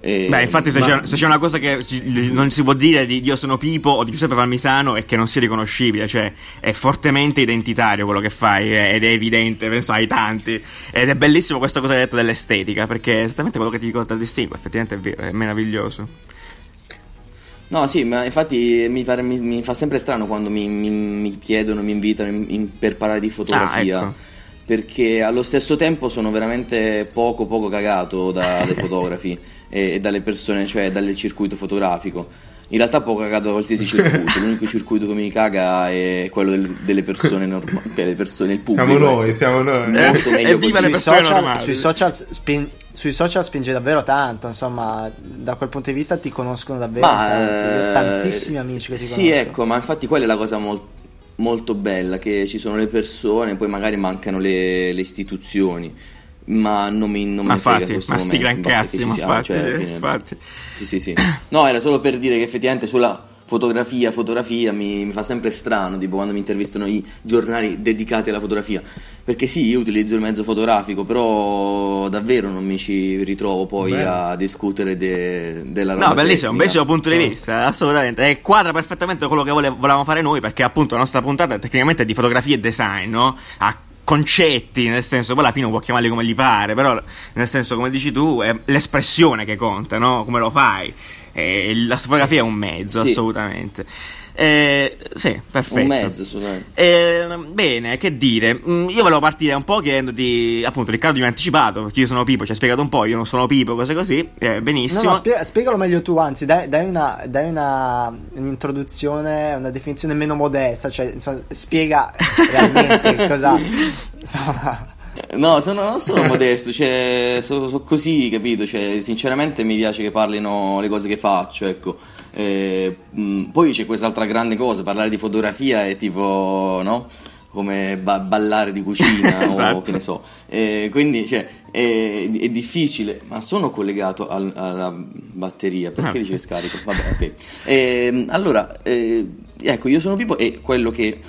E- Beh, infatti, se, ma- c'è, se c'è una cosa che non si può dire di Io sono Pipo o di Giuseppe Palmisano è che non sia riconoscibile, cioè è fortemente identitario quello che fai eh, ed è evidente, penso ai tanti. Ed è bellissimo questa cosa che hai detto dell'estetica, perché è esattamente quello che ti contraddistingue, effettivamente è vero, è meraviglioso. No, sì, ma infatti mi fa, mi- mi fa sempre strano quando mi, mi- mi chiedono, mi invitano in- in- per parlare di fotografia. Ah, ecco. Perché allo stesso tempo sono veramente poco poco cagato da- dai fotografi e, e dalle persone, cioè dal circuito fotografico. In realtà può cagare da qualsiasi circuito, l'unico circuito che mi caga è quello del- delle persone normali, delle persone, il pubblico. Siamo noi, ecco. siamo noi. Eh, Molto meglio evviva così. sui social, sui, social spin- sui social spinge davvero tanto, insomma, da quel punto di vista ti conoscono davvero tanti. Io ho eh, tantissimi amici che ti Sì, conoscono. ecco, ma infatti quella è la cosa mol- molto bella, che ci sono le persone, poi magari mancano le, le istituzioni. Ma non mi, non Ma mi frega infatti, in questo ma sti momento, gran basta cazzi, ma infatti, cioè, alla fine- infatti. Sì, sì, sì. No, era solo per dire che effettivamente sulla fotografia, fotografia mi, mi fa sempre strano, tipo quando mi intervistano i giornali dedicati alla fotografia. Perché sì, io utilizzo il mezzo fotografico, però davvero non mi ci ritrovo poi Beh. a discutere de- della roba. No, bellissimo, un tecnica. bellissimo punto di vista, assolutamente. E quadra perfettamente quello che vole- volevamo fare noi, perché appunto la nostra puntata è tecnicamente di fotografia e design, no? A concetti, nel senso, poi alla fine può chiamarli come gli pare, però nel senso, come dici tu, è l'espressione che conta, no? Come lo fai. E la fotografia è un mezzo, Sì. assolutamente. Eh, sì, perfetto. Un mezzo, assolutamente. Eh, bene, che dire, Mm, io volevo partire un po' chiedendoti, appunto, Riccardo mi ha anticipato, perché io sono Pipo, ci ha spiegato un po', io non sono Pipo, cose così, eh, No, benissimo. no, spie- spiegalo meglio tu, anzi, dai, dai una, dai una un'introduzione, una definizione meno modesta, cioè insomma, spiega realmente cosa. Insomma, No, sono, non sono modesto, cioè, sono, sono così, capito? Cioè, sinceramente mi piace che parlino le cose che faccio, ecco. Eh, mh, poi c'è quest'altra grande cosa, parlare di fotografia è tipo, no? Come ba- ballare di cucina o Esatto. che ne so. Eh, quindi, cioè, è, è difficile, ma sono collegato al- alla batteria, perché Ah. dice scarico? Vabbè, ok. Ehm, allora, eh, ecco, io sono Pippo e quello che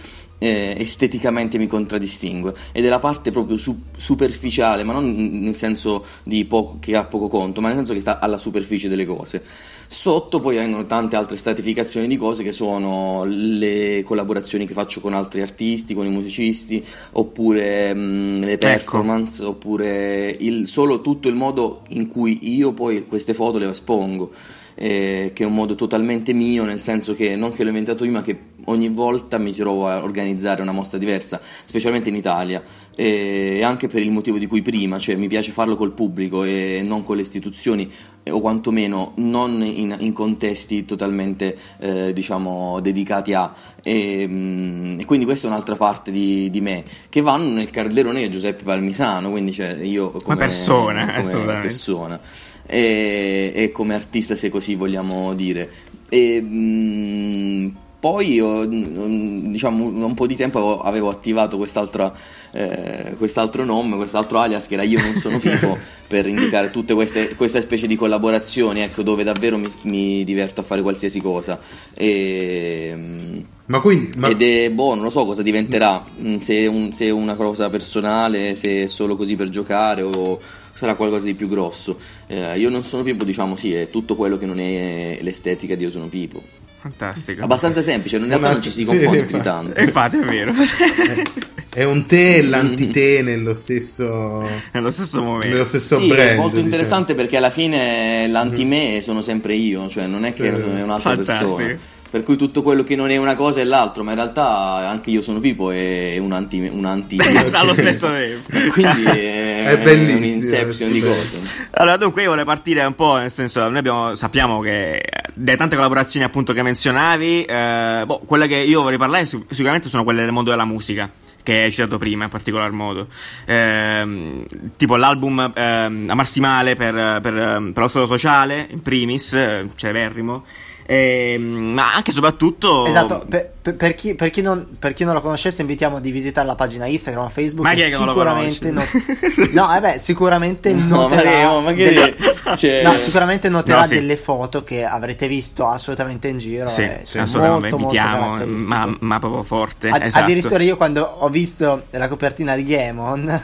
eh, esteticamente mi contraddistingue. Ed è la parte proprio su- superficiale, ma non nel senso di po- che ha poco conto, ma nel senso che sta alla superficie delle cose. Sotto poi vengono tante altre stratificazioni di cose che sono le collaborazioni che faccio con altri artisti, con i musicisti, oppure mh, le performance, oppure il, solo tutto il modo in cui io poi queste foto le espongo eh, che è un modo totalmente mio, nel senso che non che l'ho inventato io, ma che ogni volta mi trovo a organizzare una mostra diversa, specialmente in Italia, e anche per il motivo di cui prima, cioè mi piace farlo col pubblico e non con le istituzioni, o quantomeno non in, in contesti totalmente, eh, diciamo, dedicati a... E, mm, e quindi questa è un'altra parte di, di me, che vanno nel calderone di Giuseppe Palmisano, quindi cioè, io come, persona, come persona e, e come artista se così vogliamo dire. E, mh, poi io, mh, diciamo un po' di tempo avevo, attivato quest'altra, eh, quest'altro nome, quest'altro alias che era Io non sono Pipo per indicare tutte queste, queste specie di collaborazioni ecco, dove davvero mi, mi diverto a fare qualsiasi cosa. E, mh, Ma quindi, ma, ed è boh, non lo so cosa diventerà, mm, se è, un- se una cosa personale, se è solo così per giocare o sarà qualcosa di più grosso. Eh, io non sono Pipo, diciamo sì, è tutto quello che non è l'estetica di Io sono Pipo. Fantastico. Abbastanza semplice, in realtà Una- non ci si sì, confonde più di infatti. tanto. E infatti è vero. è un te e l'antite nello stesso, Nello stesso momento. nello stesso Sì, brand. è molto diciamo. interessante perché alla fine l'anti-me sono sempre io, cioè non è che Sì. sono- è un'altra Fantastico. persona. Per cui tutto quello che non è una cosa è l'altro, ma in realtà anche io sono Pipo e un anti, un anti Allo stesso tempo. Quindi è, È bellissimo, un'inception è di cose. Allora, dunque, io volevo partire un po', nel senso, noi abbiamo, sappiamo che eh, delle tante collaborazioni appunto che menzionavi, eh, boh, quelle che io vorrei parlare sic- sicuramente sono quelle del mondo della musica, che hai citato prima in particolar modo. Ehm, tipo l'album ehm, Amarsi Male per, per, per lo stato sociale, in primis, eh, celeberrimo. Ehm, ma anche e soprattutto esatto, per, per- per chi, per, chi non, per chi non lo conoscesse invitiamo di visitare la pagina Instagram, Facebook. Ma chi è che non lo sicuramente conosce? no, eh beh, sicuramente No, ma che- noterà, delle- cioè- no, sicuramente noterà No, sì. delle foto che avrete visto assolutamente in giro. Sì, e sì, assolutamente, molto, molto ma, ma proprio forte. Ad- esatto. Addirittura io quando ho visto la copertina di Gamon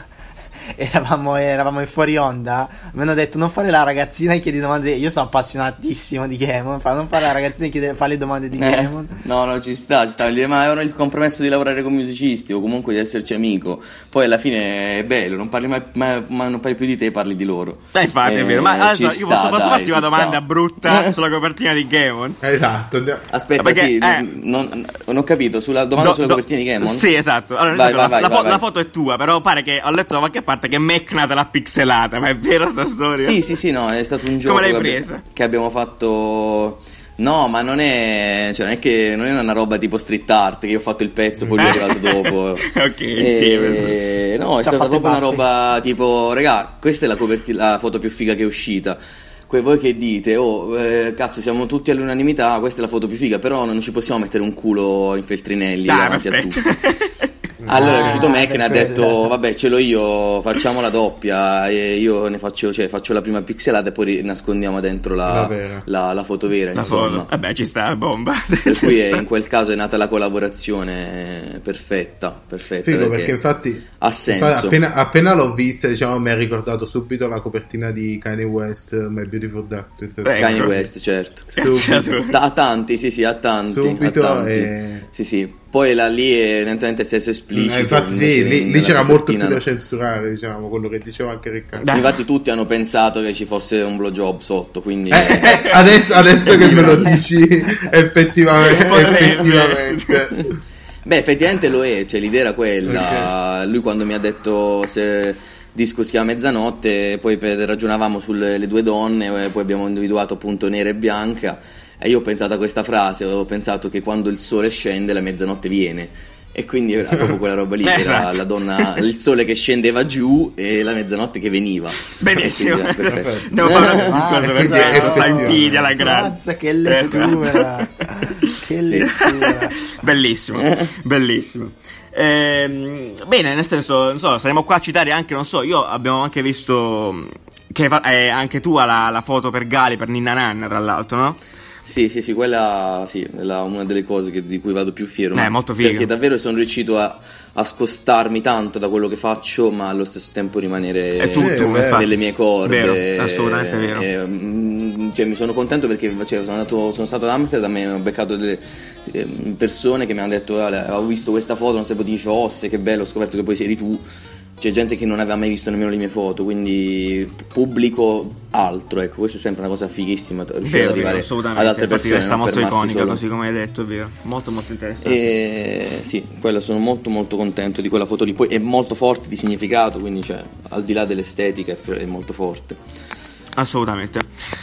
eravamo, eravamo in fuori onda mi hanno detto non fare la ragazzina e chiedi domande io sono appassionatissimo di Gamon fa, non fare la ragazzina e chiede, fa le domande di Eh, Gamon no, no, ci sta, ci sta. Ma era il compromesso di lavorare con musicisti o comunque di esserci amico. Poi alla fine è bello, non parli mai, mai- ma non parli più di te, parli di loro. Infatti, è Eh, vero. Ma adesso ci io sta, posso, posso dai, farti una domanda sta. brutta sulla copertina di Gamon? Esatto, andiamo- Aspetta, Perché, sì, eh, non, non ho capito, sulla domanda Do- sulla do- copertina di Gamon? Sì, esatto. Allora, Vai, vai, la, vai, la fo- vai, la foto è tua, però pare che ho letto da qualche parte che Mecna te l'ha pixelata. Ma è vera sta storia? Sì, sì, sì, no, è stato un gioco Come l'hai che presa? che abbiamo fatto No, ma non è, cioè, non è che non è una roba tipo street art che io ho fatto il pezzo, poi lui è arrivato dopo. ok, E- sì. No, è stata proprio una baffi. roba tipo, regà, questa è la, coperti- la foto più figa che è uscita. Que- voi che dite, oh, eh, cazzo, siamo tutti all'unanimità, questa è la foto più figa, però non ci possiamo mettere un culo in feltrinelli Ah, davanti a tutti. perfetto. Allora è Ah, uscito Mac e ha detto vabbè ce l'ho io, facciamo la doppia e io ne faccio, cioè, faccio la prima pixelata e poi nascondiamo dentro La la, la- la foto vera La insomma. foto. Vabbè, ci sta, bomba. Per cui è- in quel caso è nata la collaborazione perfetta, perfetta Figo perché infatti, ha senso. infatti appena, appena l'ho vista diciamo mi ha ricordato subito la copertina di Kanye West My Beautiful Dark Kanye. West certo. subito a tanti, sì, sì, a tanti. Subito a tanti. e- Sì, sì. Poi là lì è evidentemente sesso esplicito. Eh, infatti sì, lì, lì c'era molto più da censurare diciamo quello che diceva anche Riccardo. Infatti tutti hanno pensato che ci fosse un blowjob sotto, quindi... Eh, eh, adesso, adesso che me lo dici effettivamente, effettivamente. Beh, effettivamente lo è, cioè l'idea era quella. Lui quando mi ha detto se disco si chiama Mezzanotte, poi per- ragionavamo sulle le due donne, poi abbiamo individuato appunto nera e bianca. E io ho pensato a questa frase, ho pensato che quando il sole scende la mezzanotte viene. E quindi era proprio quella roba lì, che era Esatto. la donna, il sole che scendeva giù e la mezzanotte che veniva. Benissimo. Quindi era perfetto. Andiamo a fare un Ah, discorso quindi per è sta effettivamente. invidia la grande. Mazza, che lettura! Esatto. che lettura! bellissimo, bellissimo. Ehm, bene, nel senso, non so, saremo qua a citare anche, non so, io abbiamo anche visto che eh, anche tu hai la, la foto per Gali, per Ninna Nanna, tra l'altro, no? Sì, sì, sì, quella sì, è la- una delle cose che- di cui vado più fiero. Eh, molto figo. Perché davvero sono riuscito a, a scostarmi tanto da quello che faccio, ma allo stesso tempo rimanere È tutto, Eh, nelle mie corde. Vero, assolutamente vero. E, mm, cioè, mi sono contento perché cioè, sono, andato- sono stato ad Amsterdam e ho beccato delle eh, persone che mi hanno detto "Ale, ho visto questa foto, non sapevo chi fosse, che bello, ho scoperto che poi eri tu. C'è gente che non aveva mai visto nemmeno le mie foto, quindi pubblico altro, ecco, questa è sempre una cosa fighissima, riuscire ad arrivare vero, ad altre persone. resta non molto iconica, solo- così come hai detto, è vero. Molto, molto interessante. E sì, quello sono molto molto contento di quella foto lì. Poi è molto forte di significato, quindi cioè, al di là dell'estetica è, è molto forte. Assolutamente.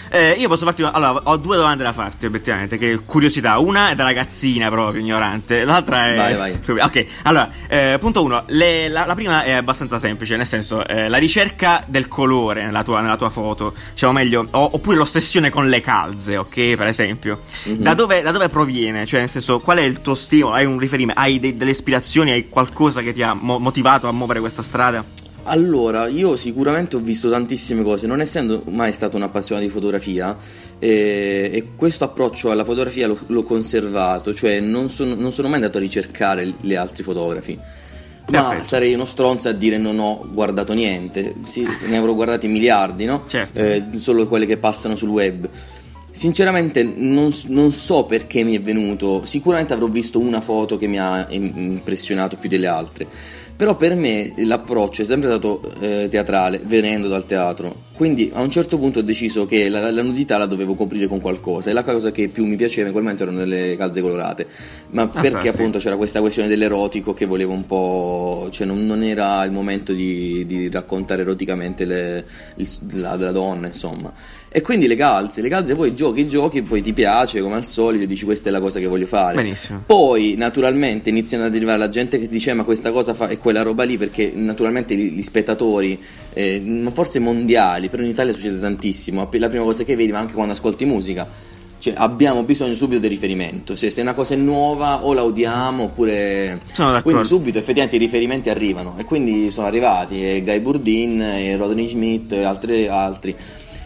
Eh, io posso farti. Allora, ho due domande da farti, obiettivamente. Che curiosità. Una è da ragazzina proprio, ignorante. L'altra è. Vai, vai. Ok, allora, eh, punto uno. Le- la, la prima è abbastanza semplice, nel senso, eh, la ricerca del colore nella tua, nella tua foto, diciamo meglio, o- oppure l'ossessione con le calze, ok, per esempio. Mhm. Da, dove, da dove proviene? Cioè, nel senso, qual è il tuo stimolo? Hai un riferimento? Hai dei- delle ispirazioni? Hai qualcosa che ti ha mo- motivato a muovere questa strada? Allora, io sicuramente ho visto tantissime cose, non essendo mai stato un appassionato di fotografia, eh, e questo approccio alla fotografia l'ho, l'ho conservato, cioè non sono, non sono mai andato a ricercare gli altri fotografi. Ma Perfetto. sarei uno stronzo a dire non ho guardato niente, sì, ne avrò guardati miliardi, no? Certo. Eh, solo quelle che passano sul web. Sinceramente non, non so perché mi è venuto, sicuramente avrò visto una foto che mi ha im- impressionato più delle altre, però per me l'approccio è sempre stato eh, teatrale, venendo dal teatro, quindi a un certo punto ho deciso che la, la nudità la dovevo coprire con qualcosa e la cosa che più mi piaceva in quel momento erano le calze colorate, ma perché Fantastico. appunto c'era questa questione dell'erotico che volevo un po', cioè non, non era il momento di, di raccontare eroticamente le- il- la, la donna, insomma. E quindi le calze, le calze poi giochi, giochi, poi ti piace come al solito, dici questa è la cosa che voglio fare. Benissimo. Poi naturalmente iniziano ad arrivare la gente che ti dice ma questa cosa fa è quella roba lì perché naturalmente gli, gli spettatori, eh, forse mondiali, però in Italia succede tantissimo, la prima cosa che vedi ma anche quando ascolti musica, cioè abbiamo bisogno subito di riferimento, se, se una cosa è nuova o la odiamo oppure... Sono. Quindi subito effettivamente i riferimenti arrivano e quindi sono arrivati e Guy Burdin e Rodney Smith e altri, altri.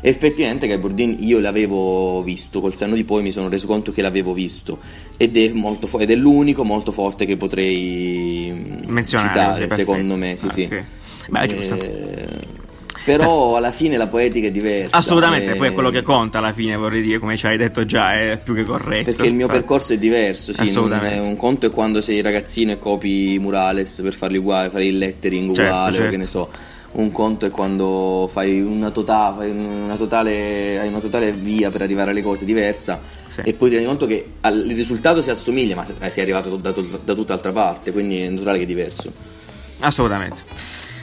Effettivamente Guy Burdin io l'avevo visto, col senno di poi mi sono reso conto che l'avevo visto ed è, molto fo- ed è l'unico molto forte che potrei mm, Menzionare, citare, secondo me, sì Ah, sì. ok. Beh, è giusto. Eh, però alla fine la poetica è diversa. Assolutamente, eh, poi è quello che conta alla fine, vorrei dire, come ci hai detto già, è più che corretto. Perché il mio Infatti. percorso è diverso, sì, è un conto è quando sei ragazzino e copi murales per farli uguali, fare il lettering Certo, uguale, o certo. che ne so. Un conto è quando fai una, tota- fai una totale, hai una totale via per arrivare alle cose diversa Sì. e poi ti rendi conto che al- il risultato si assomiglia, ma eh, sei arrivato da, da tutt'altra parte, quindi è naturale che è diverso. Assolutamente.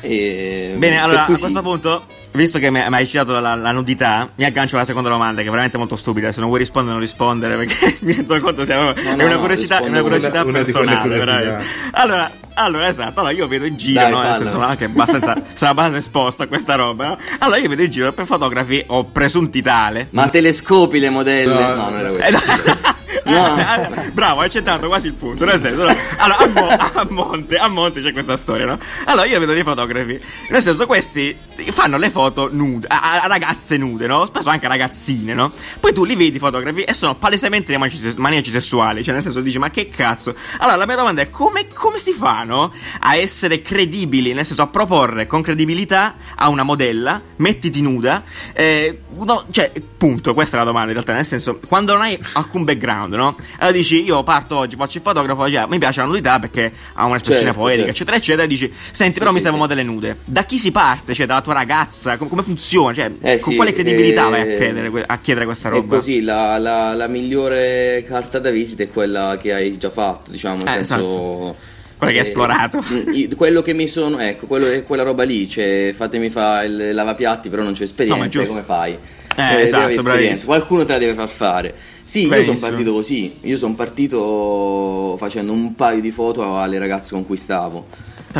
E, Bene, allora a sì. questo punto visto che mi hai citato la, la nudità, mi aggancio alla seconda domanda, che è veramente molto stupida. Se non vuoi rispondere, non rispondere, perché mi rendo conto siamo, no, è una no, curiosità, è una curiosità una- una di quelle personale. curiosità. veramente. Allora, allora, esatto, allora io vedo in giro, Dai, no? Nel senso, sono anche abbastanza, sono abbastanza esposto a questa roba, no? Allora io vedo in giro per fotografi, ho presunti tale. Ma telescopi le modelle? No, No, non era Eh, questo. no. No. Eh, Bravo, hai centrato quasi il punto. Nel senso, no? allora, a, Mo- a monte, a monte c'è questa storia, no? Allora, io vedo dei fotografi. Nel senso, questi fanno le foto nude, a, a ragazze nude, no? Spesso anche ragazzine, no? Poi tu li vedi fotografi e sono palesemente dei maniaci, maniaci sessuali. Cioè, nel senso, dici, ma che cazzo? Allora, la mia domanda è: come, come si fanno a essere credibili? Nel senso, a proporre con credibilità a una modella, mettiti nuda. Eh, no, cioè, punto, questa è la domanda in realtà. Nel senso, quando non hai alcun background, no? Allora dici, io parto oggi, faccio il fotografo, cioè, mi piace la nudità perché ha un'espressione Certo, poetica, certo. eccetera, eccetera. E dici, senti, Sì, però mi sì, servono sì. modelle nude. Da chi si parte? Cioè, dalla tua ragazza? Com- come funziona? Cioè, Eh, con sì, quale credibilità eh, vai a, credere, que- a chiedere questa È roba? così, la, la- la migliore carta da visita è quella che hai già fatto, diciamo, nel Eh, senso... Quella che hai esplorato. mm, quello che mi sono, ecco, quello è quella roba lì, cioè fatemi fare il lavapiatti, però non c'è No, è esperienza, giusto. come fai? Eh, esatto, bravissimo. Qualcuno te la deve far fare. Sì, io Benissimo. sono partito così, io sono partito facendo un paio di foto alle ragazze con cui stavo.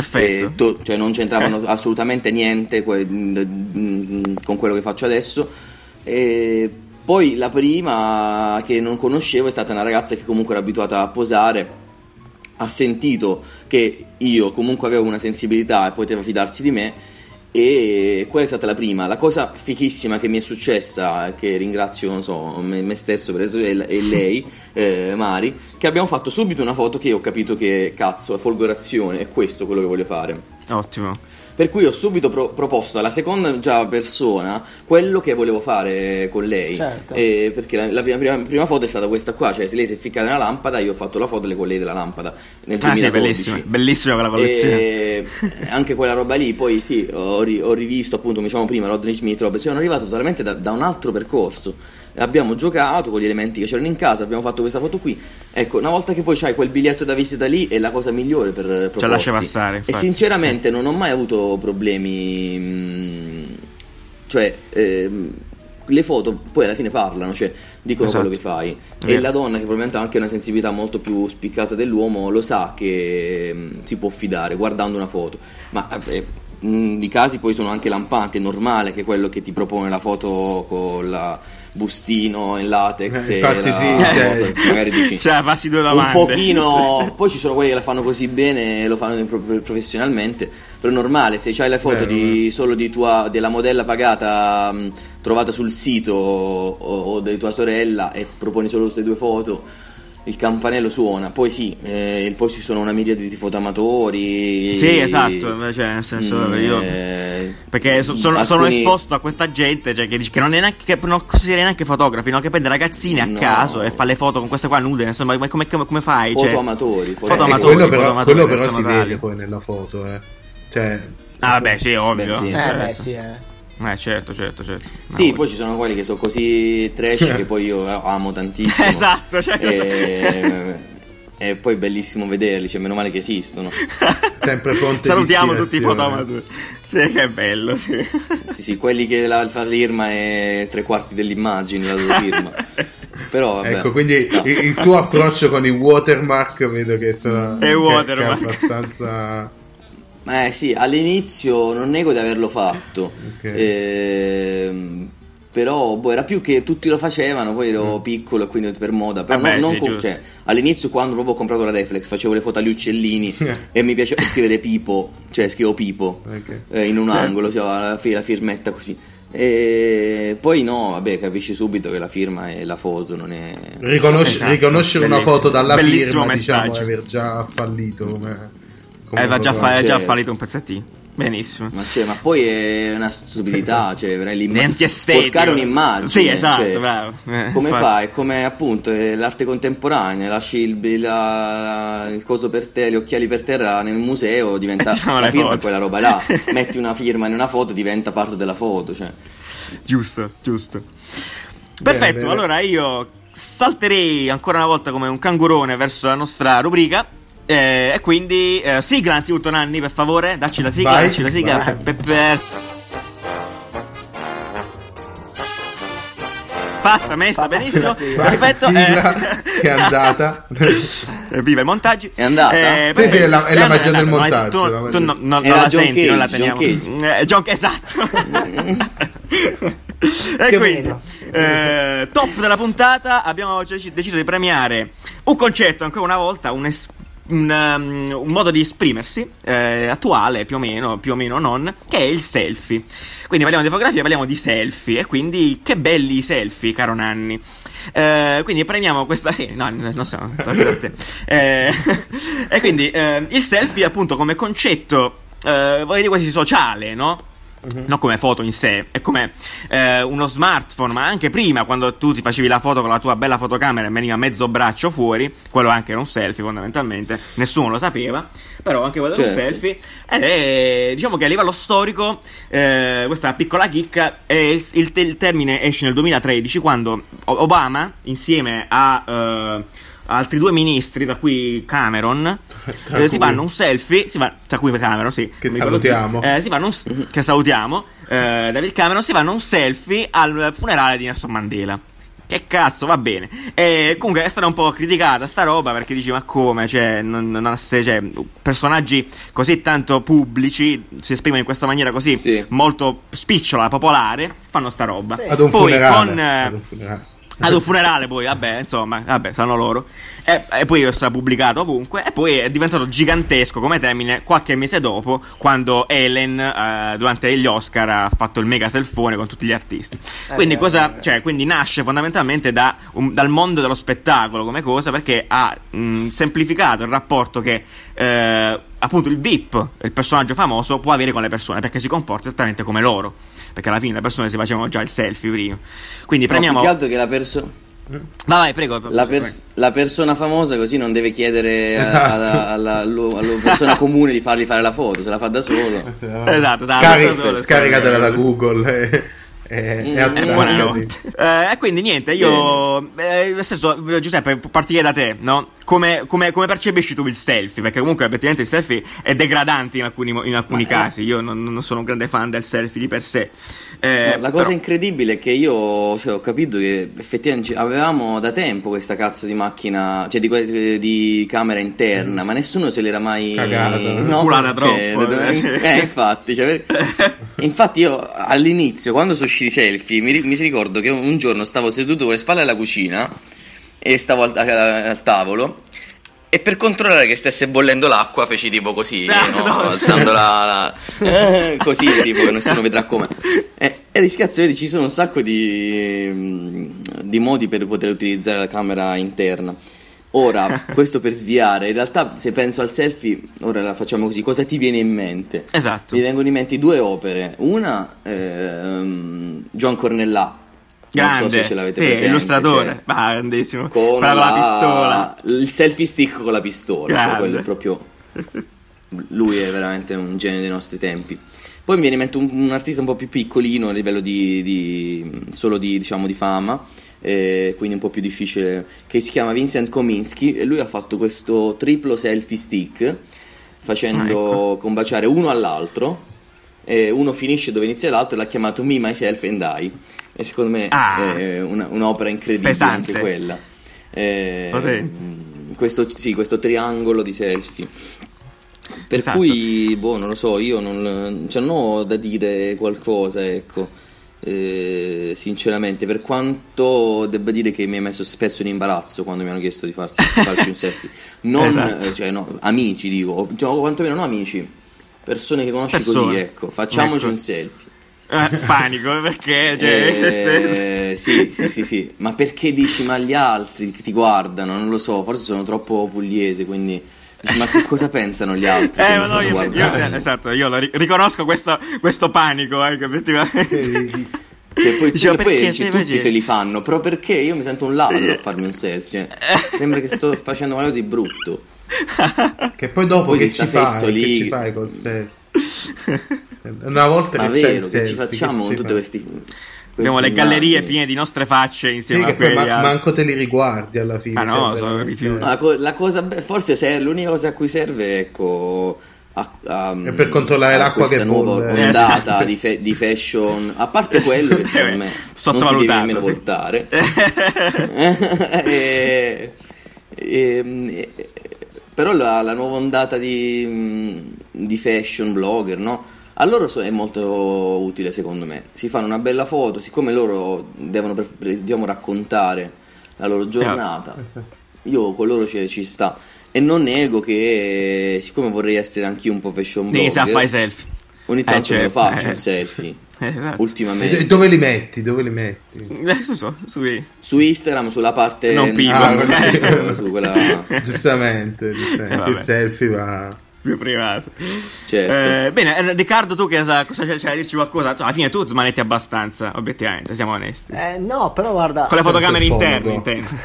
Perfetto. To- cioè non c'entravano assolutamente niente que- con quello che faccio adesso. E poi la prima che non conoscevo è stata una ragazza che comunque era abituata a posare. Ha sentito che io comunque avevo una sensibilità e poteva fidarsi di me. E quella è stata la prima. La cosa fichissima che mi è successa, che ringrazio non so, me, me stesso per esempio, e lei, eh, Mari, che abbiamo fatto subito una foto che ho capito che cazzo, è folgorazione, è questo quello che voglio fare. Ottimo. Per cui ho subito pro- proposto alla seconda già persona quello che volevo fare con lei. Certo. Eh, perché la, la prima, prima- prima foto è stata questa qua, cioè se lei si è ficcata nella lampada, io ho fatto la foto con lei della lampada nel Ah, sì, 2012. bellissima. Bellissima quella collezione. E anche quella roba lì, poi sì, ho, ri- ho rivisto appunto, diciamo prima, Rodney Smith, robe, sono arrivato totalmente da, da un altro percorso. Abbiamo giocato con gli elementi che c'erano in casa, abbiamo fatto questa foto qui. Ecco, una volta che poi c'hai quel biglietto da visita lì è la cosa migliore per proporsi. lascia passare, E infatti. sinceramente non ho mai avuto problemi. mm, Cioè, ehm, le foto poi alla fine parlano, cioè dicono Esatto. quello che fai. È E la donna, che probabilmente ha anche una sensibilità molto più spiccata dell'uomo, lo sa che mm, si può fidare guardando una foto. Ma vabbè, mm, i casi poi sono anche lampanti, è normale che quello che ti propone la foto con la bustino in latex Eh, e infatti la sì, cosa, cioè- magari dici Cioè, fassi due un domande. pochino poi ci sono quelli che la fanno così bene e lo fanno pro- pro- professionalmente però è normale se c'hai le foto di, solo di tua, della modella pagata mh, trovata sul sito o, o di tua sorella e proponi solo queste due foto il campanello suona poi sì eh, poi ci sono una miriade di fotoamatori Sì, esatto, cioè, nel senso, Mm, io- eh, Perché so- sono, sono alcuni- esposto a questa gente cioè, che, dice che non è neanche che non considera neanche fotografi, no? che prende ragazzine a No. caso e fa le foto con queste qua nude. Insomma, ma come, come, come fai? Cioè, fotoamatori Foto Eh, amatori, quello però, fotoamatori, quello però si vede poi nella foto, eh. Cioè, Ah, vabbè, sì, ovvio. Beh, sì. Eh, certo. beh, sì, eh. Eh, certo, certo, certo. No, Sì, voglio- poi ci sono quelli che sono così trash che poi io amo tantissimo. Esatto, cioè- E, e poi è bellissimo vederli, cioè meno male che esistono. sempre di Salutiamo tutti i fotoamatori. Sì, che bello. Sì. Sì, sì, quelli che la, la firma è tre quarti dell'immagine, la loro firma. Però vabbè. Ecco, quindi sta. il, il tuo approccio con i watermark vedo che sono È che- watermark. che è abbastanza Eh sì, all'inizio non nego di averlo fatto. Ok. Ehm, però boh, era più che tutti lo facevano, poi ero piccolo e quindi per moda. Però Vabbè, non- non con- giusto. cioè, all'inizio quando proprio ho comprato la Reflex facevo le foto agli uccellini e mi piaceva scrivere Pipo, cioè scrivo Pipo Ok. eh, in un Certo. angolo, cioè, la, la firmetta così. E poi no, vabbè, capisci subito che la firma è la foto, non è... Riconosci- Esatto, riconoscere una foto dalla Bellissimo firma diciamo messaggio. è aver già fallito come, come Eh, va già, fa- già Certo. fallito un pezzettino. Benissimo. Ma, cioè, ma poi è una stupidità, cioè, veramente l'imma- Niente estetico. sporcare un'immagine. Sì, esatto, cioè. Eh, come infatti. fai? Come appunto è l'arte contemporanea, lasci il, la- il coso per te, gli occhiali per terra nel museo, diventa Mettiamo la firma foto. quella roba là. Metti una firma in una foto, diventa parte della foto. Cioè. Giusto, giusto. Perfetto, bene. allora io salterei ancora una volta come un cangurone verso la nostra rubrica. Eh, e quindi eh, sigla anzitutto Nanni per favore dacci la sigla Vai, dacci la sigla vai. per, per- Fatta, messa, Fatta, benissimo. Perfetto. sigla, eh. che è andata. Viva i montaggi. È andata? Eh, Sì, sì, è la- è la eh, magia del montaggio, Tu, tu del- no- no- non la John senti, non la Cage, John teniamo. Eh, John esatto. e Più quindi, eh, top della puntata, abbiamo dec- deciso di premiare un concetto, ancora una volta, un, es- un, um, un modo di esprimersi eh, attuale, più o meno, più o meno non, che è il selfie. Quindi parliamo di fotografia, parliamo di selfie, e quindi che belli i selfie, caro Nanni. Eh, quindi prendiamo questa. Sì, no, non so. Eh, e quindi eh, il selfie, appunto, come concetto, eh, vorrei dire quasi sociale, no? Non come foto in sé, è come eh, uno smartphone, ma anche prima, quando tu ti facevi la foto con la tua bella fotocamera e veniva mezzo braccio fuori, quello anche era un selfie fondamentalmente, nessuno lo sapeva, però anche quello era un Certo. selfie. Ed è, diciamo che a livello storico, eh, questa piccola chicca, è il, il- il termine esce nel 2013 quando Obama, insieme a... eh, altri due ministri, tra cui Cameron, Tra eh, si cui- fanno un selfie, si fa- tra cui Cameron, sì, Che salutiamo. Eh, si fanno un, che salutiamo, eh, David Cameron, si fanno un selfie al funerale di Nelson Mandela. Che cazzo, va bene. E comunque è stata un po' criticata sta roba perché dici ma come, cioè, non, non se- cioè, personaggi così tanto pubblici si esprimono in questa maniera così Sì. molto spicciola, popolare, fanno sta roba. Sì. Ad un Poi funerale. con, eh, ad un funerale. Ad un funerale poi, vabbè, insomma, vabbè, sanno loro. E, e poi è stato pubblicato ovunque. E poi è diventato gigantesco come termine qualche mese dopo, quando Ellen, eh, durante gli Oscar, ha fatto il mega selfone con tutti gli artisti. Quindi, vero, cosa, vero. cioè, quindi nasce fondamentalmente da un- dal mondo dello spettacolo come cosa, perché ha mh, semplificato il rapporto che. eh, appunto il VIP, il personaggio famoso, può avere con le persone perché si comporta esattamente come loro. Perché alla fine le persone si facevano già il selfie prima. Quindi No, prendiamo. più che altro che la persona. Vai, vai, prego. La, prego. pers- la persona famosa così non deve chiedere Esatto. alla, alla- allo- alla persona comune di fargli fare la foto, se la fa da solo. Esatto, esatto, Scari- tutto solo, scaricatela da Google e, e, Mm, e Eh, buonanotte. attaccati. Eh, E quindi niente, io eh, nel senso, Giuseppe, partirei da te, no? Come, come- come percepisci tu il selfie? Perché comunque effettivamente il selfie è degradante in alcuni, in alcuni Ma, eh. casi. Io non, non sono un grande fan del selfie di per sé. Eh, No, la cosa però- incredibile è che io cioè, ho capito che effettivamente avevamo da tempo questa cazzo di macchina, cioè di, di camera interna, ma nessuno se l'era mai Cagata. no? Culata Cioè, troppo, eh. eh, infatti, cioè, infatti io all'inizio quando sono usciti i selfie mi, mi ricordo che un giorno stavo seduto con le spalle alla cucina e stavo al, al- al tavolo e per controllare che stesse bollendo l'acqua feci tipo così, Ah, no? no. alzando la, la- così tipo che nessuno vedrà come. E, e di cazzo vedi ci sono un sacco di, di modi per poter utilizzare la camera interna. Ora, questo per sviare, in realtà se penso al selfie, ora la facciamo così, cosa ti viene in mente? Esatto. Mi vengono in mente due opere, una ehm, John Cornellà, non Grande, so se ce l'avete sì, presente. illustratore, cioè, grandissimo. con con la pistola. il selfie stick con la pistola, cioè Grande. quello è proprio lui è veramente un genio dei nostri tempi. Poi mi viene in mente un, un artista un po' più piccolino a livello di, di- solo di, diciamo, di fama, eh, quindi un po' più difficile, che si chiama Vincent Kominsky e lui ha fatto questo triplo selfie stick facendo Ah, ecco. combaciare uno all'altro. e uno finisce dove inizia l'altro e l'ha chiamato Me, Myself and I. E secondo me Ah. è una- un'opera incredibile Pesante. anche quella. Eh, Potente. mm, questo, sì, questo triangolo di selfie. Per Esatto. cui, boh, non lo so, io non, cioè, non ho da dire qualcosa, ecco. Eh, sinceramente, per quanto debba dire che mi ha messo spesso in imbarazzo quando mi hanno chiesto di farsi, farci un selfie, non, Esatto. eh, cioè, no, amici dico, o cioè, o quantomeno non amici, persone che conosci Persone. così, ecco, facciamoci Ecco. un selfie. Eh, panico, perché? Cioè, Eh, sì, sì, sì, sì, ma perché dici ma gli altri che ti guardano? Non lo so, forse sono troppo pugliese, quindi ma che cosa pensano gli altri? Eh, no, io, io- esatto, io lo ri- riconosco questo, questo panico, eh, che effettivamente. Cioè, poi, Dicevo, e poi se tutti invece- se li fanno, però perché io mi sento un ladro a farmi un selfie? Cioè, sembra che sto facendo qualcosa di brutto. Che poi dopo Poi che ci fai? lì. Che ci fai col selfie? Una volta Ma che c'è il vero, che ci facciamo che con fai? questi. Abbiamo le gallerie piene di nostre facce Sì, insieme che a poi quelli ma- manco te li riguardi alla fine. Ah, no, cioè, sono rifiuti. La, co- la cosa be- forse serve, l'unica cosa a cui serve ecco a, E per controllare l'acqua che nuova bolle. ondata Esatto. di, fe- di fashion, a parte quello che secondo me non ti devi nemmeno sì. voltare. e, e- però la, la nuova ondata di, di fashion blogger, no? A loro è molto utile secondo me. Si fanno una bella foto, siccome loro devono diciamo, raccontare la loro giornata, io con loro ci, ci sta. E non nego che, siccome vorrei essere anch'io un po' fashion blogger, Inizia a fare i selfie. ogni Eh, tanto me lo certo, faccio eh. un selfie. Esatto. E Ultimamente dove li metti? Dove li metti? Eh, su, su, su, su Instagram, sulla parte Non pivo. Ah, quella Giustamente, giustamente. Eh, vabbè. il selfie va. Più privato. Certo. Eh, bene, eh, Riccardo, tu che cosa, cosa c'è, da dirci qualcosa? Cioè, alla fine tu smanetti abbastanza, obiettivamente, siamo onesti. Eh, no, però guarda. Con le fotocamere interne, intendo.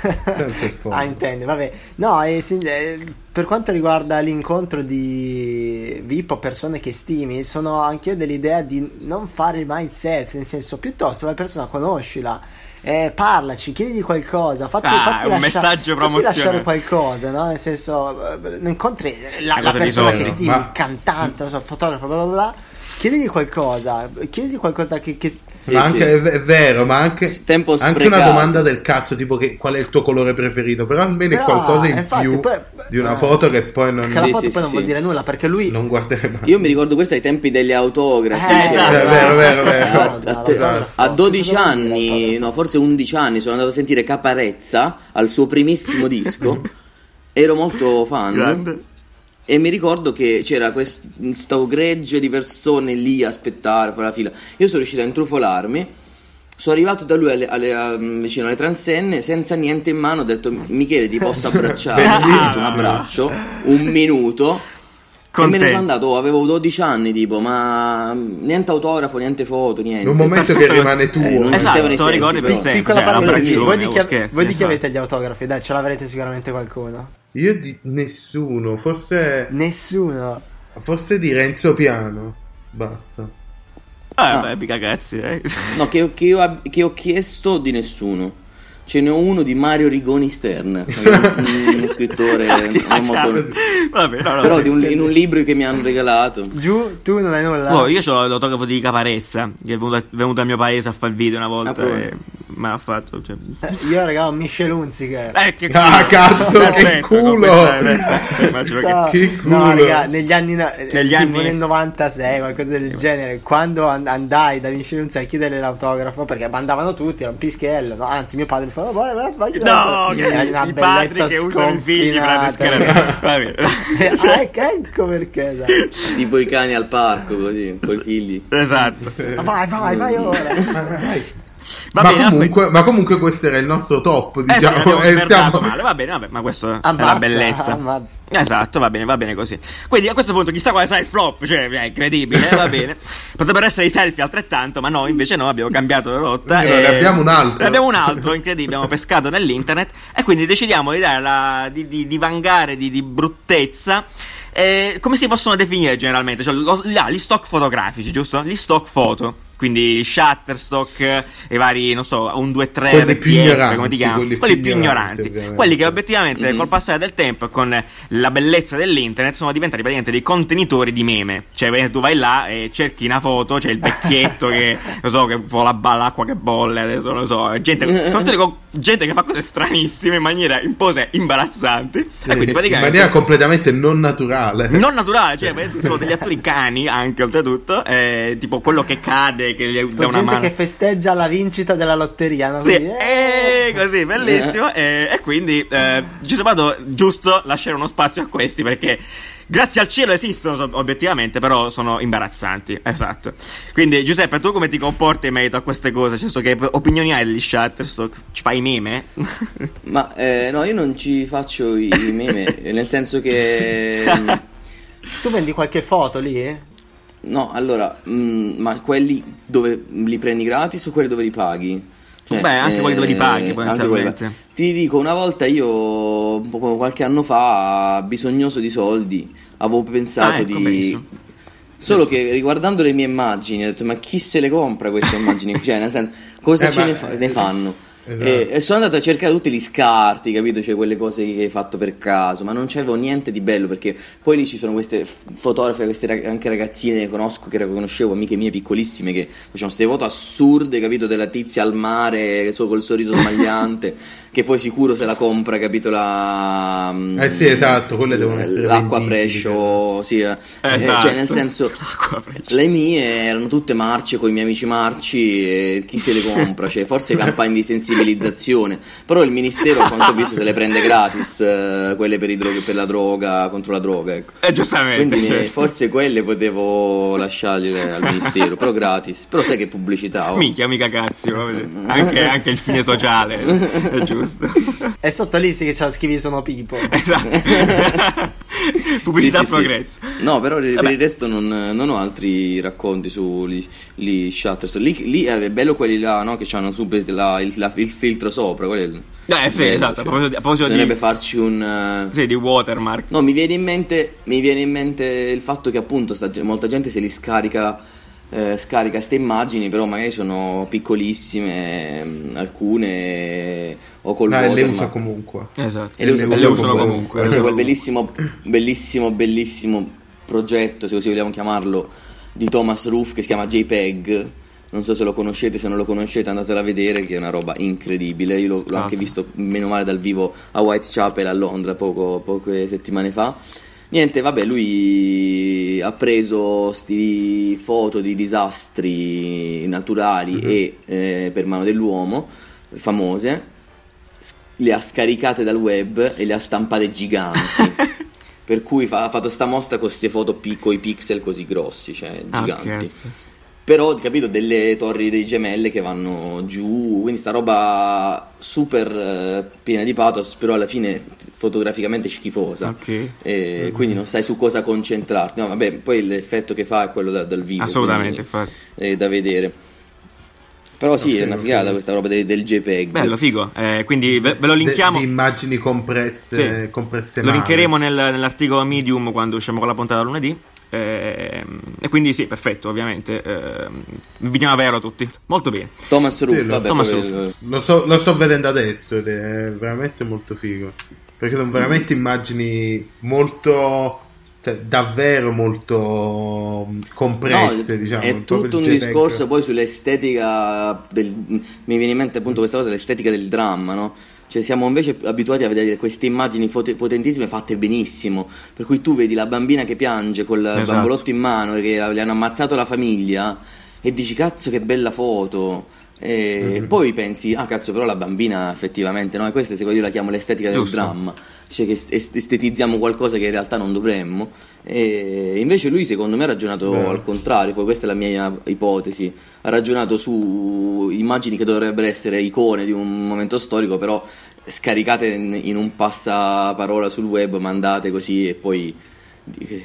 Ah, intendi, vabbè. No, eh, sì, eh, per quanto riguarda l'incontro di VIP o persone che stimi, sono anch'io dell'idea di non fare mai il selfie, nel senso, piuttosto la persona conoscila, eh, parlaci, chiedi qualcosa, fatti, Ah, fatti un lascia- messaggio promozionale. lasciare qualcosa, no? Nel senso, eh, incontri la, la persona che stimi, ma- il cantante, non so, il fotografo, bla bla bla, chiedi qualcosa, chiedi qualcosa che... che Sì, ma sì. anche, è, è vero, ma anche, anche una domanda del cazzo, tipo che, qual è il tuo colore preferito, però almeno è Però, qualcosa in infatti, più poi- di una eh, foto che poi non, che la Sì, foto sì, poi non sì, vuol sì. dire nulla perché lui... non guarderei mai. Io mi ricordo questo ai tempi degli autografi. Eh, cioè, esatto. È vero, vero, vero. cosa, A, te- l'autografo. a 12 Cosa vuol dire anni, no, forse 11 anni, sono andato a sentire Caparezza al suo primissimo disco. Ero molto fan. Grande. E mi ricordo che c'era questo gregge di persone lì a aspettare fuori la fila. Io sono riuscito a intrufolarmi. Sono arrivato da lui alle- alle- a- vicino alle transenne senza niente in mano. Ho detto: Michele, ti posso abbracciare? Ho fatto un abbraccio, un minuto. E me ne Contento. sono andato. oh, avevo 12 anni, tipo, ma niente autografo, niente foto, niente. Un momento che rimane tuo. eh, non Esatto, esistevano i ricordi però. sempre. Piccola cioè, l'abbraccione, voi di chi, voi di chi avete gli autografi? Dai, ce l'avrete sicuramente qualcuno. Io di nessuno, forse, Nessuno. forse di Renzo Piano. Basta. Ah, Ah. beh, mica cazzi, eh. No, che, che io ab- che ho chiesto di nessuno. Ce ne ho uno di Mario Rigoni Stern, un- uno scrittore non molto... Vabbè, no, no, Però un- in un libro che mi hanno regalato. Giù, tu non hai nulla. Oh, io ho l'autografo di Caparezza, che è venuto, è venuto al mio paese a fare il video una volta Ah, e me l'ha fatto. Cioè... Eh, Io regalo Michel Unziker. Eh, che Ah, cazzo, che Perfetto, culo! perfetto, Immagino che... No, che no, culo. raga, negli anni, eh, Negli anni- nel 96, qualcosa del genere, quando and- andai da Michel Unziker a chiedere l'autografo, perché mandavano tutti, era un pischello, no? anzi mio padre mi fa, vai, vai, vai, No, che Era una i padri che usano i figli per la sconfinata. Va bene. Ah, ecco, ecco perché, dai. Tipo i cani al parco, così, con i figli. Esatto. Vai, vai, vai ora. Va ma, bene, comunque, ma comunque questo era il nostro top, Eh sì, diciamo. abbiamo e smerdato siamo- male, va bene, vabbè, ma questo è la bellezza. ammazza. Esatto, va bene, va bene così. Quindi a questo punto chissà quale sarà il flop, cioè è incredibile, va bene. Potrebbero essere i selfie altrettanto, ma no, invece no, abbiamo cambiato la rotta. Quindi ne abbiamo un altro. Ne abbiamo un altro, incredibile, abbiamo pescato nell'internet e quindi decidiamo di dare la, di, di, di vangare di, di bruttezza. Eh, come si possono definire generalmente? Cioè, lo- là, gli stock fotografici, giusto? Gli stock foto. Quindi Shutterstock e i vari, non so, un 2 3 Quelli più ignoranti, come ti chiamano? quelli Quelli, più più ignoranti, ignoranti. ovviamente. Quelli che obiettivamente Mhm. col passare del tempo e con la bellezza dell'internet sono diventati praticamente dei contenitori di meme. Cioè, tu vai là e cerchi una foto, c'è il vecchietto che, non so, che fa la ba- l'acqua che bolle, adesso non lo so, gente, soprattutto dico, gente che fa cose stranissime in maniera, in pose imbarazzanti. e quindi in praticamente... maniera completamente non naturale. Non naturale, cioè sono degli attori cani anche oltretutto, eh, tipo quello che cade, che gli dà una gente mano. che festeggia la vincita della lotteria, no? Sì, Così, eh. eh, così, bellissimo. E, e quindi eh, sembrato giusto lasciare uno spazio a questi perché. Grazie al cielo esistono so- obiettivamente, però sono imbarazzanti. Esatto. Quindi, Giuseppe, tu come ti comporti in merito a queste cose? Nel senso che opinioni hai degli Shutterstock? Ci fai i meme? Ma eh, no, io non ci faccio i i meme, nel senso che... mm, Tu vendi qualche foto lì? eh? No, allora, mm, ma quelli dove li prendi gratis o quelli dove li paghi? Cioè, Beh, anche quelli dove li paghi, anche potenzialmente. Ti dico, una volta io, un po' qualche anno fa, bisognoso di soldi, avevo pensato Ah, ecco, di... benissimo. Solo che riguardando le mie immagini ho detto ma chi se le compra queste immagini? cioè nel senso cosa Eh, ce ma- ne, fa- ne fanno? Esatto. E, e sono andato a cercare tutti gli scarti, capito? Cioè quelle cose che hai fatto per caso, ma non c'avevo niente di bello perché poi lì ci sono queste fotografe, queste rag- anche ragazzine che conosco, che conoscevo, amiche mie piccolissime che facevano queste foto assurde, capito? Della tizia al mare so, col sorriso smagliante, che poi sicuro se la compra, capito? La, mm, Eh sì, esatto, quelle devono essere l'acqua fresh sì, eh. Eh, Esatto. cioè nel senso le mie erano tutte marce con i miei amici marci e chi se le compra? Cioè, forse campagne di sensibilizzazione. Però il ministero, a quanto ho visto, se le prende gratis, eh, quelle per, i droghe- per la droga, contro la droga, ecco. Eh, giustamente. Quindi eh, certo. forse quelle potevo lasciarle al ministero, però gratis. Però sai che pubblicità oh. Minchia, mica bene. anche, anche il fine sociale, è giusto. E sotto lì sì che c'è scrivi sono Pipo. esatto. Pubblicità Sì, sì, sì. progresso. No, però per Vabbè. il resto non, non ho altri racconti sugli gli Shutters. Lì, lì è bello quelli là, no? Che hanno subito la- il, la- il filtro sopra. quello è Eh, sì, bello, esatto, a proposito di- a proposito di- bisognerebbe farci un. eh, Sì, di watermark. No, mi viene in mente, mi viene in mente il fatto che appunto sta- molta gente se li scarica, eh, scarica queste immagini, però magari sono piccolissime, mm, alcune o col Ma le watermark. usa comunque. Esatto. E le uso E le le usano comunque. comunque. C'è quel bellissimo, bellissimo, bellissimo progetto, se così vogliamo chiamarlo, di Thomas Ruff che si chiama JPEG. Non so se lo conoscete, se non lo conoscete andatelo a vedere che è una roba incredibile. Io l'ho, l'ho Esatto. anche visto meno male dal vivo a Whitechapel a Londra poco, poche settimane fa. Niente, vabbè, lui ha preso sti foto di disastri naturali e eh, per mano dell'uomo, famose, le ha scaricate dal web e le ha stampate giganti. per cui fa- ha fatto sta mostra con queste foto piccoli pixel così grossi, cioè Ah, giganti. cazzo. Però, capito, delle torri dei gemelle che vanno giù, quindi sta roba super eh, piena di pathos, però alla fine fotograficamente schifosa. Ok. E quindi non sai su cosa concentrarti. No, vabbè, poi l'effetto che fa è quello da- dal vivo. Assolutamente, quindi. È da vedere. Però sì, Ok, è una figata questa roba del, del JPEG. Bello, figo. Eh, quindi ve, ve lo De- linkiamo. di immagini compresse, Sì. compresse Lo male. linkeremo nel- nell'articolo Medium quando usciamo con la puntata lunedì. Ehm, e quindi sì, perfetto, ovviamente. Invitiamo a vero tutti. Molto bene. Thomas Ruff, Sì, lo- vabbè, Thomas Ruff. Lo, so- lo sto vedendo adesso ed è veramente molto figo. Perché sono veramente immagini molto. cioè, davvero molto mm, compresse, No, diciamo. è tutto un discorso poi sull'estetica del, mi viene in mente appunto questa cosa l'estetica del dramma no? Cioè siamo invece abituati a vedere queste immagini fote- potentissime fatte benissimo per cui tu vedi la bambina che piange col Esatto. bambolotto in mano che le hanno ammazzato la famiglia e dici cazzo che bella foto e Mhm. poi pensi ah cazzo però la bambina effettivamente no e questa secondo io la chiamo l'estetica del Giusto. dramma cioè che est- estetizziamo qualcosa che in realtà non dovremmo e invece lui secondo me ha ragionato Beh. al contrario poi questa è la mia ipotesi ha ragionato su immagini che dovrebbero essere icone di un momento storico però scaricate in, in un passaparola sul web mandate così e poi, e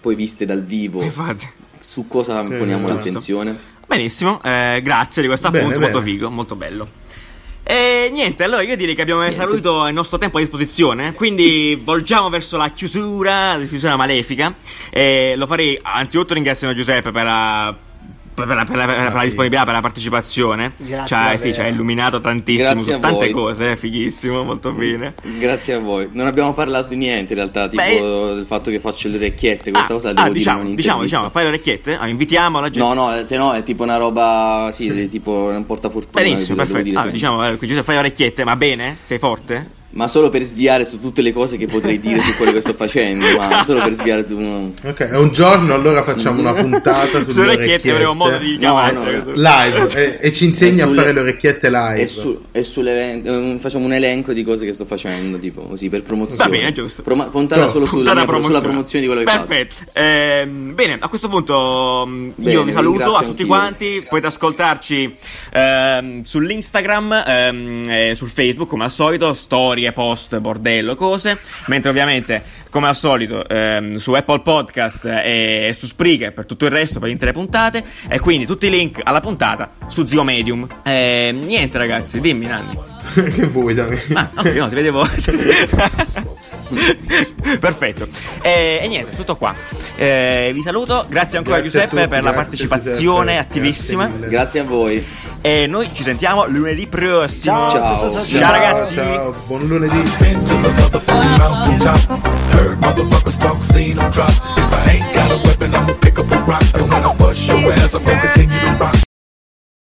poi viste dal vivo Infatti. su cosa poniamo l'attenzione Benissimo, eh, grazie di questo appunto, Bene, molto bene. figo, molto bello. E niente, allora io direi che abbiamo esaurito il nostro tempo a disposizione, quindi volgiamo verso la chiusura, la chiusura malefica. E lo farei anzitutto ringraziando Giuseppe per la, per la, per la- per la Ah, disponibilità, per la partecipazione. Grazie Cioè, sì, ci ha illuminato tantissimo Grazie su tante voi. cose, eh, fighissimo, molto bene. Grazie a voi. Non abbiamo parlato di niente in realtà, tipo Beh, del fatto che faccio le orecchiette, questa Ah, cosa la ah, devo diciamo, dire diciamo, diciamo, fai le orecchiette, ah, invitiamo la gente. No, no, se no è tipo una roba, sì, tipo un portafortuna. Benissimo, devo perfetto. dire Ah, diciamo, eh, qui Giuseppe, fai le orecchiette, ma bene? Sei forte? Ma solo per sviare su tutte le cose che potrei dire su quello che sto facendo, ma solo per sviare su. Ok, è un giorno allora facciamo una puntata Sulle sulle orecchiette avremo modo di No, chiamare. no, live e, e ci insegni E a sulle- fare le orecchiette live. E, su, e sulle, eh, facciamo un elenco di cose che sto facendo, tipo così, per promozione. Va bene, giusto. Proma- puntata No, solo sulla, Puntata mia pro- sulla promozione di quello che faccio. Perfetto. Ehm, bene, a questo punto Bene, io vi saluto a tutti quanti. Potete ascoltarci ehm, sull'Instagram, ehm, e sul Facebook come al solito, storie, post, bordello, cose. Mentre ovviamente, come al solito, ehm, su Apple Podcast e su Spreaker per tutto il resto, per intere puntate. E quindi tutti i link alla puntata su Zio Medium. Ehm, niente ragazzi, dimmi Nanni. che vuoi da me? Ah, ok, no, ti vedevo. Perfetto. E, e niente, tutto qua. Eh, vi saluto, grazie ancora Grazie Giuseppe per la partecipazione Giuseppe, attivissima. grazie. Grazie a voi. E noi ci sentiamo lunedì prossimo. Ciao, Ciao. ciao, ciao, Ciao, ciao. ragazzi. Ciao, buon lunedì.